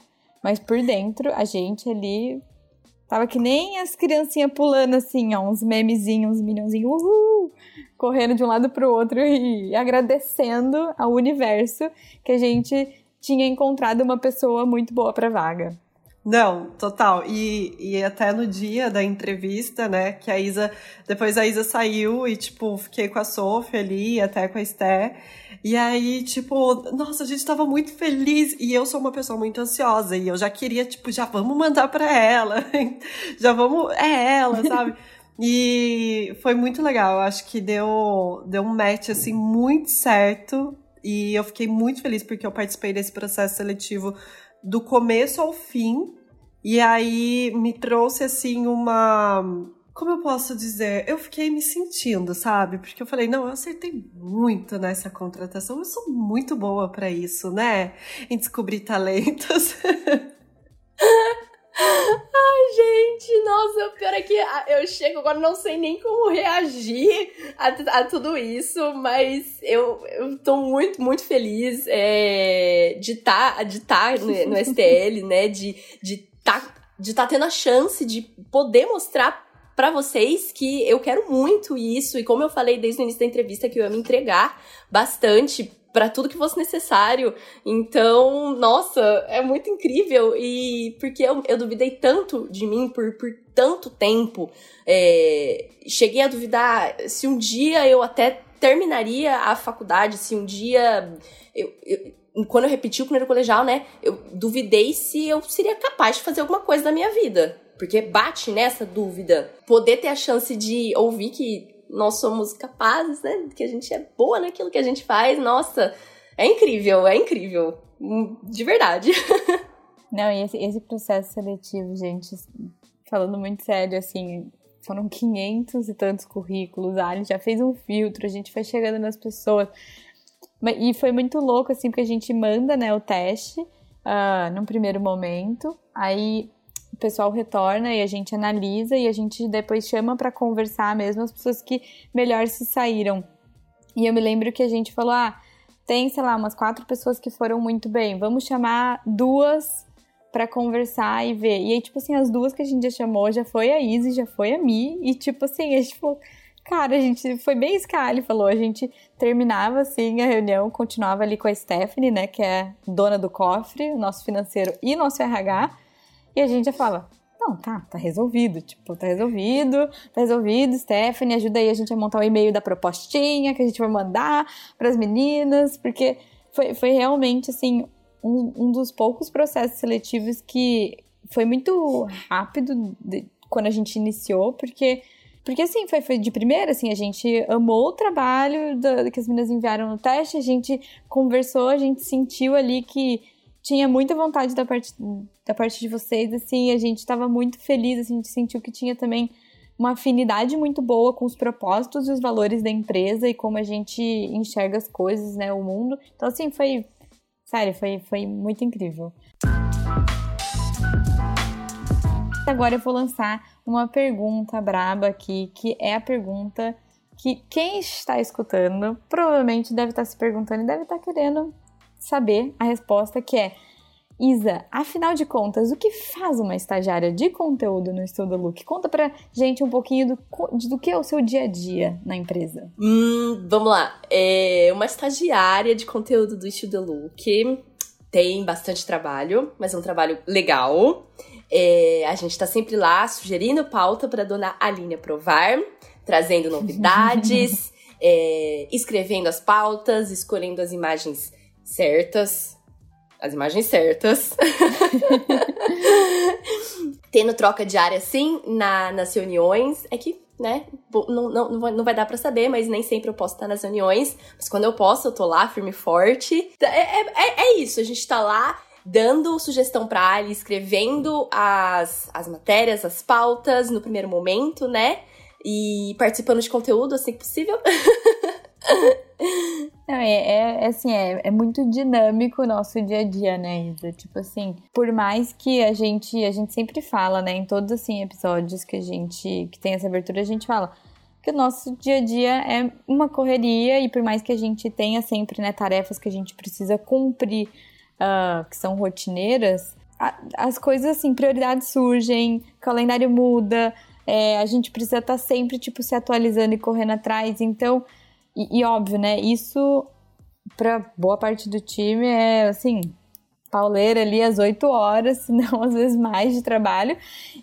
mas por dentro a gente ali tava que nem as criancinhas pulando assim, ó, uns memezinhos, uns minhãozinhos, uhul, correndo de um lado pro outro e agradecendo ao universo que a gente tinha encontrado uma pessoa muito boa pra vaga. Não, total. E, e até no dia da entrevista, né, que a Isa. Depois a Isa saiu e, tipo, fiquei com a Sofia ali, até com a Esté. E aí, tipo, nossa, a gente tava muito feliz. E eu sou uma pessoa muito ansiosa. E eu já queria, tipo, já vamos mandar pra ela. já vamos. É ela, sabe? e foi muito legal. Eu acho que deu, deu um match, assim, muito certo. E eu fiquei muito feliz porque eu participei desse processo seletivo do começo ao fim. E aí me trouxe assim uma. Como eu posso dizer? Eu fiquei me sentindo, sabe? Porque eu falei, não, eu acertei muito nessa contratação. Eu sou muito boa para isso, né? Em descobrir talentos. Gente, nossa, o pior é que eu chego agora, não sei nem como reagir a, a tudo isso, mas eu, eu tô muito, muito feliz é, de estar tá, tá no, no STL, né? De de tá, de tá tendo a chance de poder mostrar para vocês que eu quero muito isso e como eu falei desde o início da entrevista que eu ia me entregar bastante para tudo que fosse necessário. Então, nossa, é muito incrível. E porque eu, eu duvidei tanto de mim por, por tanto tempo. É, cheguei a duvidar se um dia eu até terminaria a faculdade, se um dia. Eu, eu, quando eu repeti o primeiro colegial, né? Eu duvidei se eu seria capaz de fazer alguma coisa da minha vida. Porque bate nessa dúvida. Poder ter a chance de ouvir que nós somos capazes, né? Que a gente é boa naquilo que a gente faz. Nossa, é incrível, é incrível. De verdade. Não, e esse, esse processo seletivo, gente, falando muito sério, assim, foram 500 e tantos currículos, a Ali já fez um filtro, a gente foi chegando nas pessoas. E foi muito louco, assim, porque a gente manda, né, o teste uh, num primeiro momento, aí o pessoal retorna e a gente analisa e a gente depois chama para conversar mesmo as pessoas que melhor se saíram. E eu me lembro que a gente falou, ah, tem, sei lá, umas quatro pessoas que foram muito bem, vamos chamar duas para conversar e ver. E aí, tipo assim, as duas que a gente já chamou já foi a Izzy, já foi a Mi. E, tipo assim, a gente falou, cara, a gente foi bem isso falou. A gente terminava assim a reunião, continuava ali com a Stephanie, né, que é dona do cofre, nosso financeiro e nosso RH. E a gente já fala, não, tá, tá resolvido. Tipo, tá resolvido, tá resolvido. Stephanie, ajuda aí a gente a montar o e-mail da propostinha que a gente vai mandar para as meninas, porque foi, foi realmente assim um, um dos poucos processos seletivos que foi muito rápido de, quando a gente iniciou, porque porque assim, foi, foi de primeira, assim, a gente amou o trabalho da, que as meninas enviaram no teste, a gente conversou, a gente sentiu ali que tinha muita vontade da parte, da parte de vocês, assim, a gente estava muito feliz, assim, a gente sentiu que tinha também uma afinidade muito boa com os propósitos e os valores da empresa e como a gente enxerga as coisas, né, o mundo. Então, assim, foi, Sério, foi, foi muito incrível. Agora eu vou lançar uma pergunta braba aqui, que é a pergunta que quem está escutando provavelmente deve estar se perguntando e deve estar querendo saber a resposta, que é Isa, afinal de contas, o que faz uma estagiária de conteúdo no Estudo Look? Conta pra gente um pouquinho do, do que é o seu dia a dia na empresa. Hum, vamos lá. É uma estagiária de conteúdo do Estudo Look tem bastante trabalho, mas é um trabalho legal. É, a gente tá sempre lá sugerindo pauta para dona Aline aprovar, trazendo novidades, é, escrevendo as pautas, escolhendo as imagens certas, as imagens certas. Tendo troca diária, sim, na, nas reuniões. É que, né, não, não, não vai dar para saber, mas nem sempre eu posso estar nas reuniões. Mas quando eu posso, eu tô lá, firme e forte. É, é, é, é isso, a gente tá lá dando sugestão pra Ali, escrevendo as, as matérias, as pautas no primeiro momento, né? E participando de conteúdo assim que possível. Não, é, é, é, assim, é, é muito dinâmico o nosso dia a dia, né, Isa? Tipo assim, por mais que a gente, a gente sempre fala, né, em todos assim episódios que a gente que tem essa abertura, a gente fala que o nosso dia a dia é uma correria e por mais que a gente tenha sempre, né, tarefas que a gente precisa cumprir, uh, que são rotineiras, a, as coisas assim, prioridades surgem, calendário muda, é, a gente precisa estar tá sempre tipo se atualizando e correndo atrás, então e, e óbvio, né? Isso para boa parte do time é assim, pauleira ali às 8 horas, se não às vezes mais de trabalho.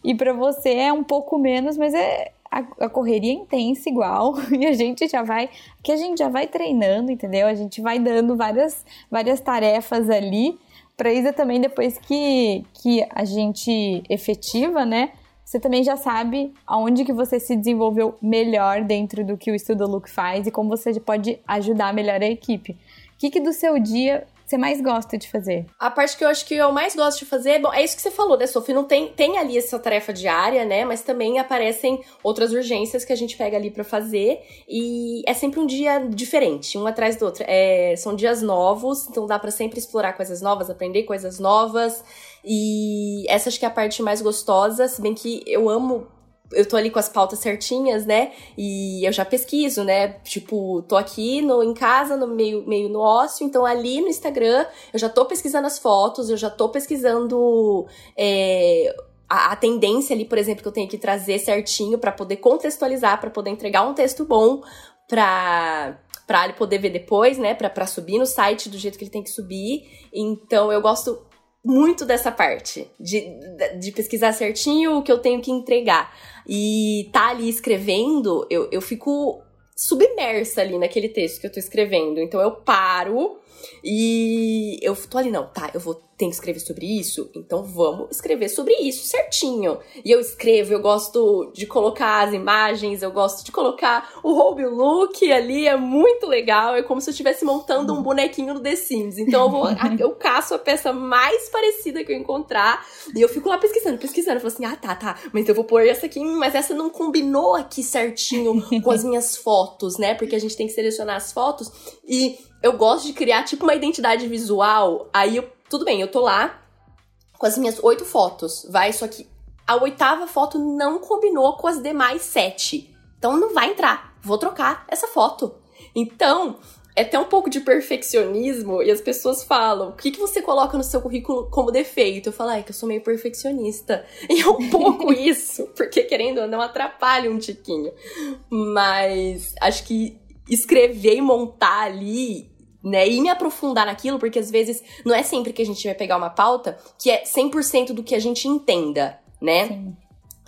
E para você é um pouco menos, mas é a, a, correria é intensa igual. E a gente já vai, que a gente já vai treinando, entendeu? A gente vai dando várias várias tarefas ali para Isa também depois que que a gente efetiva, né? Você também já sabe aonde que você se desenvolveu melhor dentro do que o Estudo Look faz e como você pode ajudar melhor a equipe. O que, que do seu dia você mais gosta de fazer? A parte que eu acho que eu mais gosto de fazer, bom, é isso que você falou, né, Sophie? Não tem, tem ali essa tarefa diária, né? Mas também aparecem outras urgências que a gente pega ali para fazer. E é sempre um dia diferente, um atrás do outro. É, são dias novos, então dá para sempre explorar coisas novas, aprender coisas novas. E essa acho que é a parte mais gostosa, se bem que eu amo eu tô ali com as pautas certinhas, né? E eu já pesquiso, né? Tipo, tô aqui no, em casa, no meio, meio no ócio, então ali no Instagram eu já tô pesquisando as fotos, eu já tô pesquisando é, a, a, tendência ali, por exemplo, que eu tenho que trazer certinho para poder contextualizar, para poder entregar um texto bom pra para ele poder ver depois, né, para subir no site do jeito que ele tem que subir. Então eu gosto muito dessa parte de, de pesquisar certinho o que eu tenho que entregar e tá ali escrevendo, eu, eu fico submersa ali naquele texto que eu tô escrevendo. Então eu paro e eu tô ali, não, tá, eu vou tem que escrever sobre isso? Então vamos escrever sobre isso certinho. E eu escrevo, eu gosto de colocar as imagens, eu gosto de colocar o Hobby Look ali, é muito legal. É como se eu estivesse montando um bonequinho no The Sims. Então eu vou, eu caço a peça mais parecida que eu encontrar e eu fico lá pesquisando, pesquisando. Eu falo assim, ah, tá, tá, mas eu vou pôr essa aqui, mas essa não combinou aqui certinho com as minhas fotos, né? Porque a gente tem que selecionar as fotos e eu gosto de criar tipo uma identidade visual. Aí eu tudo bem, eu tô lá com as minhas oito fotos, vai, só que a oitava foto não combinou com as demais sete. Então não vai entrar, vou trocar essa foto. Então, é até um pouco de perfeccionismo e as pessoas falam: o que, que você coloca no seu currículo como defeito? Eu falo, é que eu sou meio perfeccionista. E é um pouco isso, porque querendo ou não atrapalha um tiquinho. Mas acho que escrever e montar ali né? E me aprofundar naquilo, porque às vezes não é sempre que a gente vai pegar uma pauta que é 100% do que a gente entenda, né? Sim.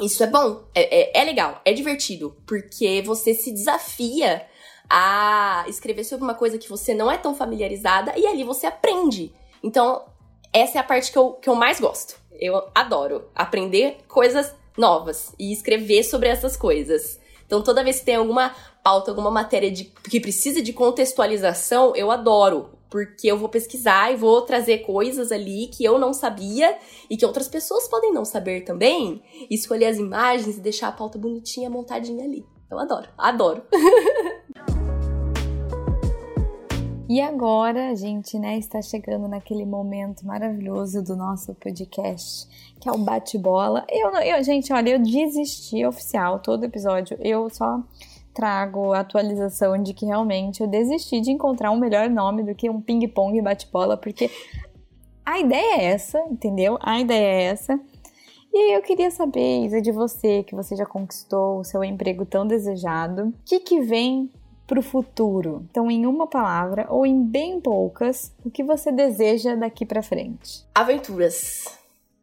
Isso é bom, é, é, é legal, é divertido, porque você se desafia a escrever sobre uma coisa que você não é tão familiarizada e ali você aprende. Então, essa é a parte que eu, que eu mais gosto. Eu adoro aprender coisas novas e escrever sobre essas coisas. Então, toda vez que tem alguma pauta, alguma matéria de, que precisa de contextualização, eu adoro. Porque eu vou pesquisar e vou trazer coisas ali que eu não sabia e que outras pessoas podem não saber também. E escolher as imagens e deixar a pauta bonitinha, montadinha ali. Eu adoro, adoro. E agora a gente, né, está chegando naquele momento maravilhoso do nosso podcast, que é o bate-bola. Eu, eu, gente, olha, eu desisti oficial todo episódio. Eu só trago a atualização de que realmente eu desisti de encontrar um melhor nome do que um ping-pong bate-bola, porque a ideia é essa, entendeu? A ideia é essa. E aí eu queria saber, Isa, de você, que você já conquistou o seu emprego tão desejado, o que, que vem para o futuro. Então, em uma palavra ou em bem poucas, o que você deseja daqui para frente? Aventuras.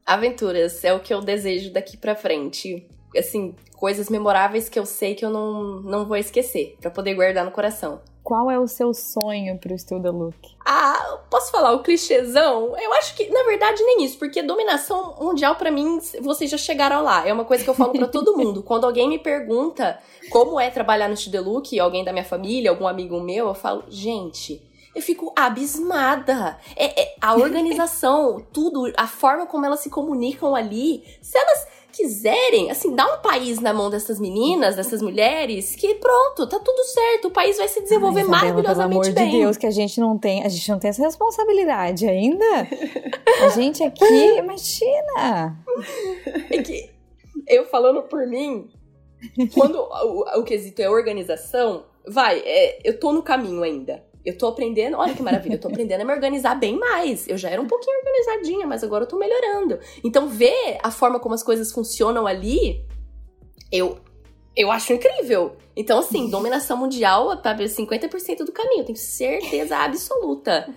Aventuras é o que eu desejo daqui para frente. Assim, coisas memoráveis que eu sei que eu não, não vou esquecer, para poder guardar no coração. Qual é o seu sonho pro Studa Look? Ah, posso falar o clichêzão? Eu acho que, na verdade, nem isso, porque dominação mundial, para mim, vocês já chegaram lá. É uma coisa que eu falo para todo mundo. Quando alguém me pergunta como é trabalhar no Studa Look, alguém da minha família, algum amigo meu, eu falo, gente, eu fico abismada. É, é, a organização, tudo, a forma como elas se comunicam ali. Se elas quiserem, assim, dá um país na mão dessas meninas, dessas mulheres, que pronto, tá tudo certo, o país vai se desenvolver Ai, maravilhosamente bem. Pelo amor de Deus, que a gente não tem, a gente não tem essa responsabilidade ainda. A gente aqui, imagina. É que eu falando por mim, quando o, o quesito é organização, vai, é, eu tô no caminho ainda. Eu tô aprendendo, olha que maravilha, eu tô aprendendo a me organizar bem mais. Eu já era um pouquinho organizadinha, mas agora eu tô melhorando. Então, ver a forma como as coisas funcionam ali, eu, eu acho incrível. Então, assim, dominação mundial tá 50% do caminho, tenho certeza absoluta.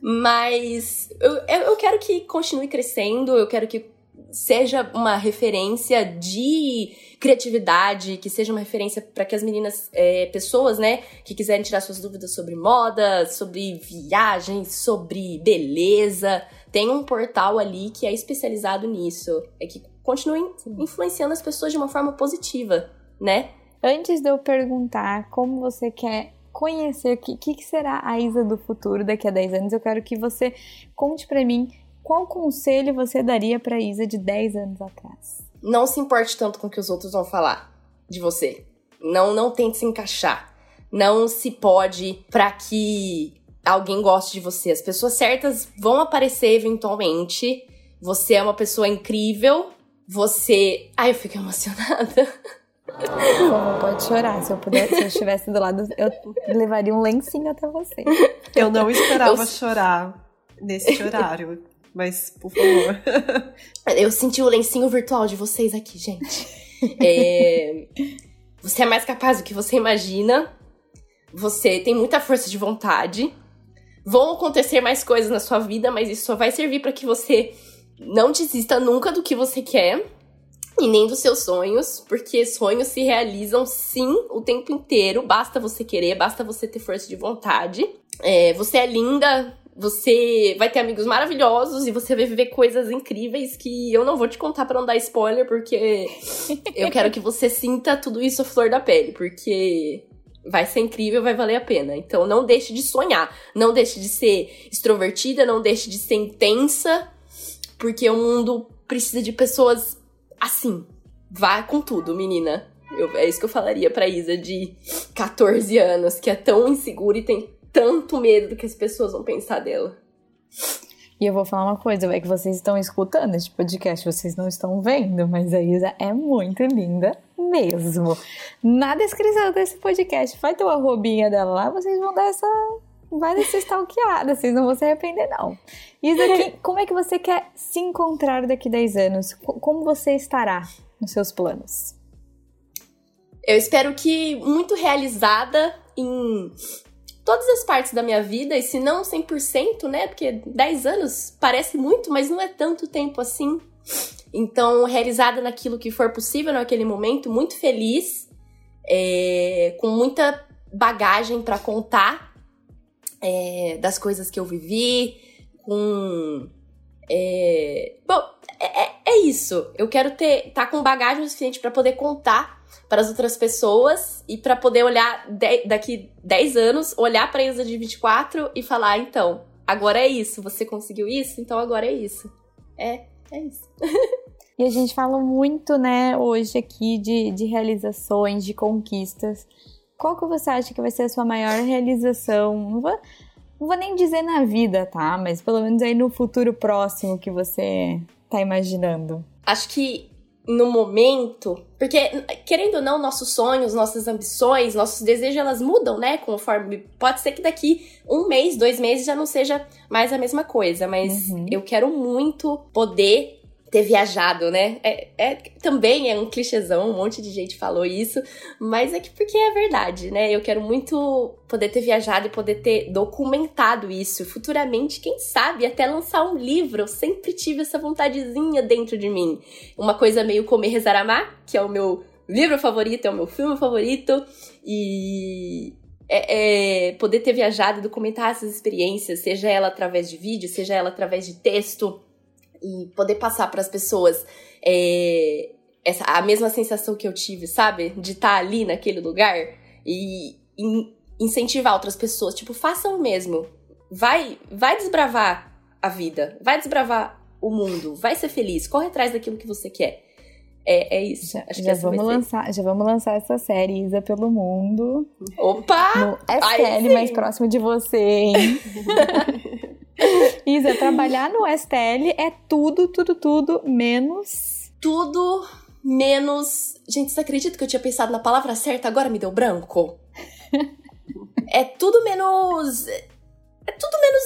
Mas eu, eu quero que continue crescendo, eu quero que seja uma referência de criatividade, que seja uma referência para que as meninas, é, pessoas, né, que quiserem tirar suas dúvidas sobre moda, sobre viagens, sobre beleza, tem um portal ali que é especializado nisso. É que continuem influenciando as pessoas de uma forma positiva, né? Antes de eu perguntar como você quer conhecer o que, que será a Isa do futuro daqui a 10 anos, eu quero que você conte para mim qual conselho você daria para Isa de 10 anos atrás? Não se importe tanto com o que os outros vão falar de você. Não, não tente se encaixar. Não se pode para que alguém goste de você. As pessoas certas vão aparecer eventualmente. Você é uma pessoa incrível. Você. Ai, eu fico emocionada. Como pode chorar. Se eu pudesse, se eu estivesse do lado, eu levaria um lencinho até você. Eu não esperava eu... chorar nesse horário. Mas, por favor. Eu senti o lencinho virtual de vocês aqui, gente. É... Você é mais capaz do que você imagina. Você tem muita força de vontade. Vão acontecer mais coisas na sua vida, mas isso só vai servir para que você não desista nunca do que você quer e nem dos seus sonhos, porque sonhos se realizam sim o tempo inteiro. Basta você querer, basta você ter força de vontade. É, você é linda, você vai ter amigos maravilhosos e você vai viver coisas incríveis que eu não vou te contar para não dar spoiler, porque eu quero que você sinta tudo isso à flor da pele, porque vai ser incrível, vai valer a pena. Então não deixe de sonhar, não deixe de ser extrovertida, não deixe de ser intensa, porque o mundo precisa de pessoas assim. Vá com tudo, menina. Eu, é isso que eu falaria pra Isa de 14 anos, que é tão insegura e tem tanto medo do que as pessoas vão pensar dela. E eu vou falar uma coisa, é que vocês estão escutando este podcast, vocês não estão vendo, mas a Isa é muito linda mesmo. Na descrição desse podcast, vai ter o arrobinha dela lá, vocês vão dar essa. Vai ser stalkeada, vocês não vão se arrepender, não. Isa, que, como é que você quer se encontrar daqui a 10 anos? Como você estará nos seus planos? Eu espero que muito realizada em todas as partes da minha vida, e se não 100%, né? Porque 10 anos parece muito, mas não é tanto tempo assim. Então, realizada naquilo que for possível naquele momento, muito feliz, é, com muita bagagem para contar é, das coisas que eu vivi, com. É, bom, é, é, é isso. Eu quero ter tá com bagagem suficiente para poder contar para as outras pessoas e para poder olhar de, daqui 10 anos, olhar para a Isa de 24 e falar, então, agora é isso, você conseguiu isso, então agora é isso. É, é isso. e a gente fala muito, né, hoje aqui de, de realizações, de conquistas. Qual que você acha que vai ser a sua maior realização? Não vou, não vou nem dizer na vida, tá? Mas pelo menos aí no futuro próximo que você tá imaginando. Acho que no momento, porque querendo ou não, nossos sonhos, nossas ambições, nossos desejos, elas mudam, né? Conforme pode ser que daqui um mês, dois meses já não seja mais a mesma coisa, mas uhum. eu quero muito poder ter viajado, né? É, é, também é um clichêzão, um monte de gente falou isso, mas é que porque é verdade, né? Eu quero muito poder ter viajado e poder ter documentado isso. Futuramente, quem sabe, até lançar um livro. Eu sempre tive essa vontadezinha dentro de mim. Uma coisa meio Comer, Rezar, Amar, que é o meu livro favorito, é o meu filme favorito. E é, é, poder ter viajado e documentar essas experiências, seja ela através de vídeo, seja ela através de texto e poder passar para as pessoas é, essa, a mesma sensação que eu tive, sabe? De estar tá ali naquele lugar e, e incentivar outras pessoas. Tipo, façam o mesmo. Vai, vai desbravar a vida, vai desbravar o mundo, vai ser feliz, corre atrás daquilo que você quer. É, é isso. Já, já vamos lançar, já vamos lançar essa série Isa pelo mundo. Opa! No STL mais próximo de você, hein? Isa, trabalhar no STL é tudo, tudo, tudo, menos. Tudo menos. Gente, você acredita que eu tinha pensado na palavra certa, agora me deu branco? é tudo menos. É tudo menos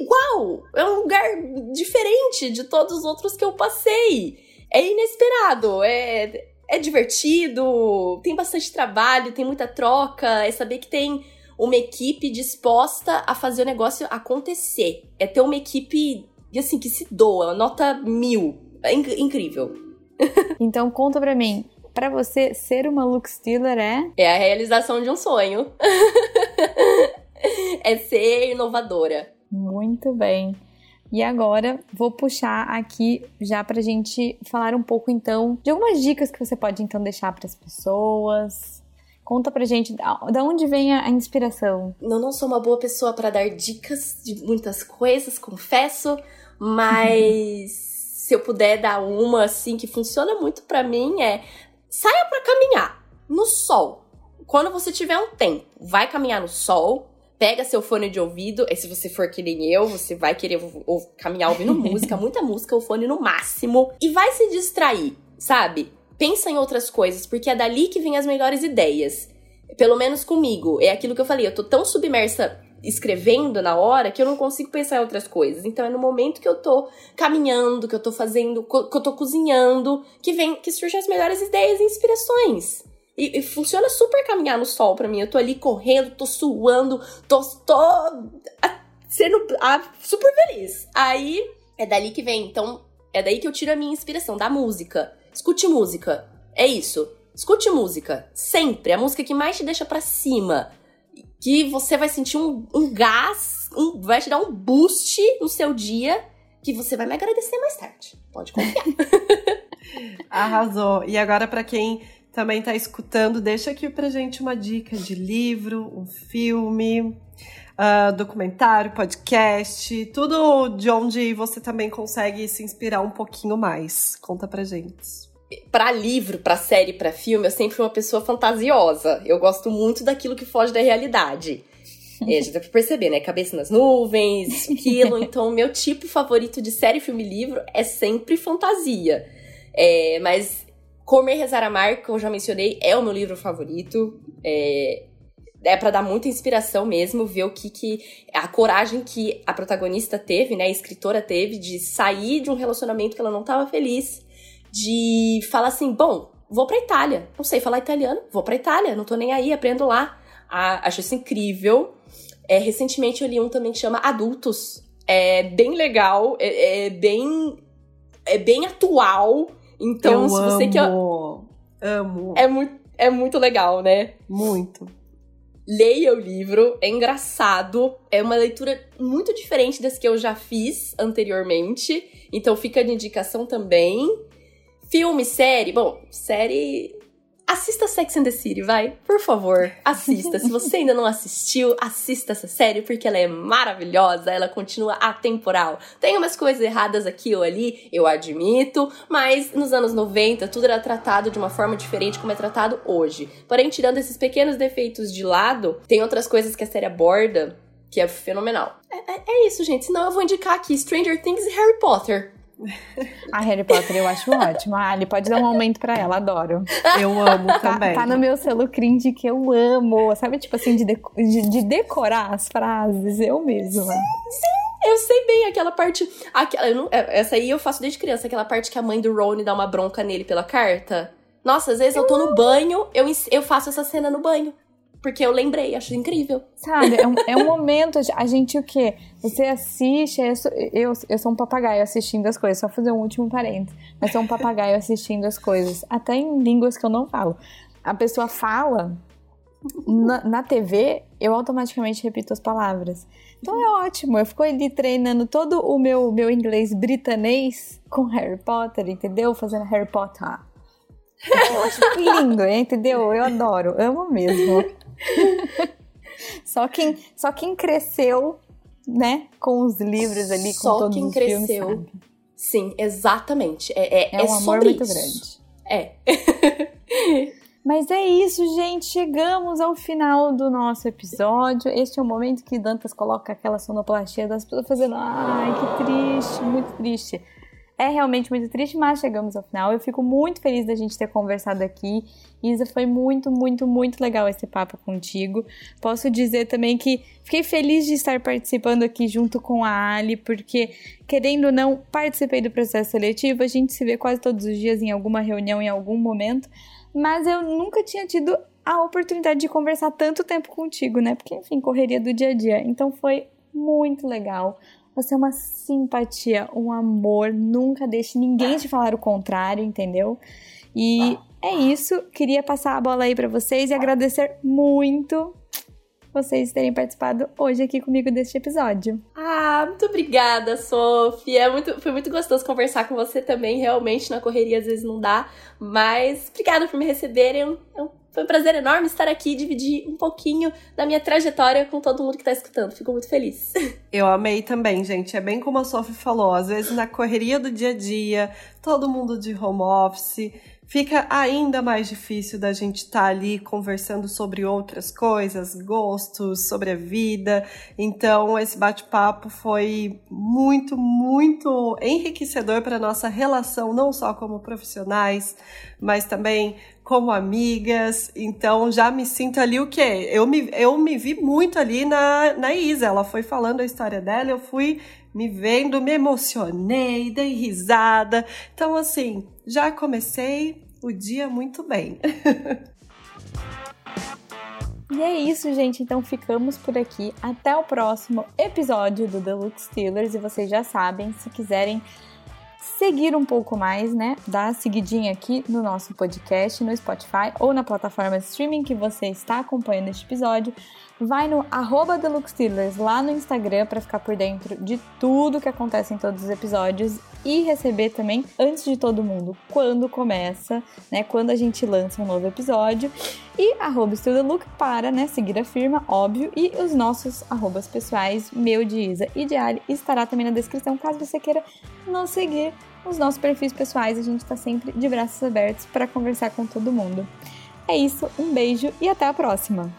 igual. É um lugar diferente de todos os outros que eu passei. É inesperado, é, é divertido, tem bastante trabalho, tem muita troca, é saber que tem uma equipe disposta a fazer o negócio acontecer. É ter uma equipe, assim, que se doa, nota mil. É inc incrível. então conta pra mim, para você ser uma look stealer é? É a realização de um sonho. é ser inovadora. Muito bem. E agora vou puxar aqui já pra gente falar um pouco então de algumas dicas que você pode então deixar para as pessoas, Conta pra gente da onde vem a inspiração. Eu não sou uma boa pessoa para dar dicas de muitas coisas, confesso, mas se eu puder dar uma assim que funciona muito para mim é saia para caminhar no sol. Quando você tiver um tempo, vai caminhar no sol, pega seu fone de ouvido, e se você for que nem eu, você vai querer caminhar ouvindo música, muita música, o fone no máximo, e vai se distrair, sabe? Pensa em outras coisas, porque é dali que vem as melhores ideias. Pelo menos comigo. É aquilo que eu falei, eu tô tão submersa escrevendo na hora que eu não consigo pensar em outras coisas. Então é no momento que eu tô caminhando, que eu tô fazendo, que eu tô cozinhando, que vem, que surgem as melhores ideias e inspirações. E, e funciona super caminhar no sol para mim. Eu tô ali correndo, tô suando, tô, tô sendo super feliz. Aí é dali que vem. Então é daí que eu tiro a minha inspiração da música. Escute música. É isso. Escute música. Sempre. A música que mais te deixa para cima. Que você vai sentir um, um gás um, vai te dar um boost no seu dia que você vai me agradecer mais tarde. Pode confiar. Arrasou. E agora, para quem também está escutando, deixa aqui pra gente uma dica de livro, um filme, uh, documentário, podcast, tudo de onde você também consegue se inspirar um pouquinho mais. Conta pra gente. Para livro, para série, para filme, eu sempre fui uma pessoa fantasiosa. Eu gosto muito daquilo que foge da realidade. É, já dá pra perceber, né? Cabeça nas nuvens, aquilo. Então, meu tipo favorito de série, filme livro é sempre fantasia. É, mas Comer, Rezar, Amar, que eu já mencionei, é o meu livro favorito. É, é para dar muita inspiração mesmo, ver o que, que. a coragem que a protagonista teve, né? A escritora teve de sair de um relacionamento que ela não tava feliz, de falar assim: bom, vou pra Itália. Não sei falar italiano, vou pra Itália, não tô nem aí, aprendo lá. Ah, acho isso incrível. É, recentemente eu li um também que chama Adultos. É bem legal, é, é bem. É bem atual então, eu se você amo, quer. Amo. É muito, é muito legal, né? Muito. Leia o livro, é engraçado, é uma leitura muito diferente das que eu já fiz anteriormente, então fica de indicação também. Filme, série, bom, série Assista Sex and the City, vai. Por favor, assista. Se você ainda não assistiu, assista essa série porque ela é maravilhosa, ela continua atemporal. Tem umas coisas erradas aqui ou ali, eu admito, mas nos anos 90 tudo era tratado de uma forma diferente como é tratado hoje. Porém, tirando esses pequenos defeitos de lado, tem outras coisas que a série aborda que é fenomenal. É, é, é isso, gente. Senão eu vou indicar aqui Stranger Things e Harry Potter. A Harry Potter eu acho ótimo. A Ali pode dar um aumento pra ela, adoro. Eu amo Tá, também. tá no meu selo cringe que eu amo. Sabe, tipo assim, de, deco- de, de decorar as frases, eu mesma. Eu sei bem aquela parte. Aquela, não- é, essa aí eu faço desde criança, aquela parte que a mãe do Ron dá uma bronca nele pela carta. Nossa, às vezes eu tô no banho, eu, eu faço essa cena no banho. Porque eu lembrei, acho incrível. Sabe, é um, é um momento, a gente o quê? Você assiste, eu sou, eu, eu sou um papagaio assistindo as coisas, só fazer um último parênteses. Mas sou um papagaio assistindo as coisas, até em línguas que eu não falo. A pessoa fala, na, na TV, eu automaticamente repito as palavras. Então é ótimo, eu fico ali treinando todo o meu, meu inglês britanês com Harry Potter, entendeu? Fazendo Harry Potter. Eu acho lindo, entendeu? Eu adoro, amo mesmo. Só quem, só quem cresceu, né, com os livros ali, com Só todos quem os filmes, cresceu. sabe? Sim, exatamente. É, é, É, é um amor sobre muito isso. grande. É. Mas é isso, gente. Chegamos ao final do nosso episódio. Este é o momento que Dantas coloca aquela sonoplastia das pessoas fazendo. Ai, que triste, muito triste. É realmente muito triste, mas chegamos ao final. Eu fico muito feliz da gente ter conversado aqui. Isa, foi muito, muito, muito legal esse papo contigo. Posso dizer também que fiquei feliz de estar participando aqui junto com a Ali, porque, querendo ou não, participei do processo seletivo. A gente se vê quase todos os dias em alguma reunião, em algum momento mas eu nunca tinha tido a oportunidade de conversar tanto tempo contigo, né? Porque, enfim, correria do dia a dia. Então foi muito legal. Você é uma simpatia, um amor. Nunca deixe ninguém te falar o contrário, entendeu? E é isso. Queria passar a bola aí pra vocês e agradecer muito vocês terem participado hoje aqui comigo deste episódio. Ah, muito obrigada, Sophie. É muito, foi muito gostoso conversar com você também. Realmente, na correria às vezes não dá. Mas obrigada por me receberem. É um- Foi um prazer enorme estar aqui e dividir um pouquinho da minha trajetória com todo mundo que tá escutando. Fico muito feliz. Eu amei também, gente. É bem como a Sophie falou. Às vezes, na correria do dia a dia, todo mundo de home office, fica ainda mais difícil da gente estar ali conversando sobre outras coisas, gostos, sobre a vida. Então, esse bate-papo foi muito, muito enriquecedor para nossa relação, não só como profissionais, mas também como amigas. Então, já me sinto ali o quê? Eu me, eu me vi muito ali na, na Isa. Ela foi falando a história dela, eu fui me vendo, me emocionei, dei risada. Então, assim, já comecei o dia muito bem. E é isso, gente. Então ficamos por aqui. Até o próximo episódio do Deluxe Steelers. E vocês já sabem, se quiserem seguir um pouco mais, né? Dá a seguidinha aqui no nosso podcast, no Spotify ou na plataforma streaming que você está acompanhando este episódio. Vai no arroba lá no Instagram para ficar por dentro de tudo que acontece em todos os episódios e receber também, antes de todo mundo, quando começa, né? Quando a gente lança um novo episódio. E arroba Look para né, seguir a firma, óbvio. E os nossos arrobas pessoais, meu de Isa e de Ali, estará também na descrição caso você queira nos seguir os nossos perfis pessoais. A gente está sempre de braços abertos para conversar com todo mundo. É isso, um beijo e até a próxima!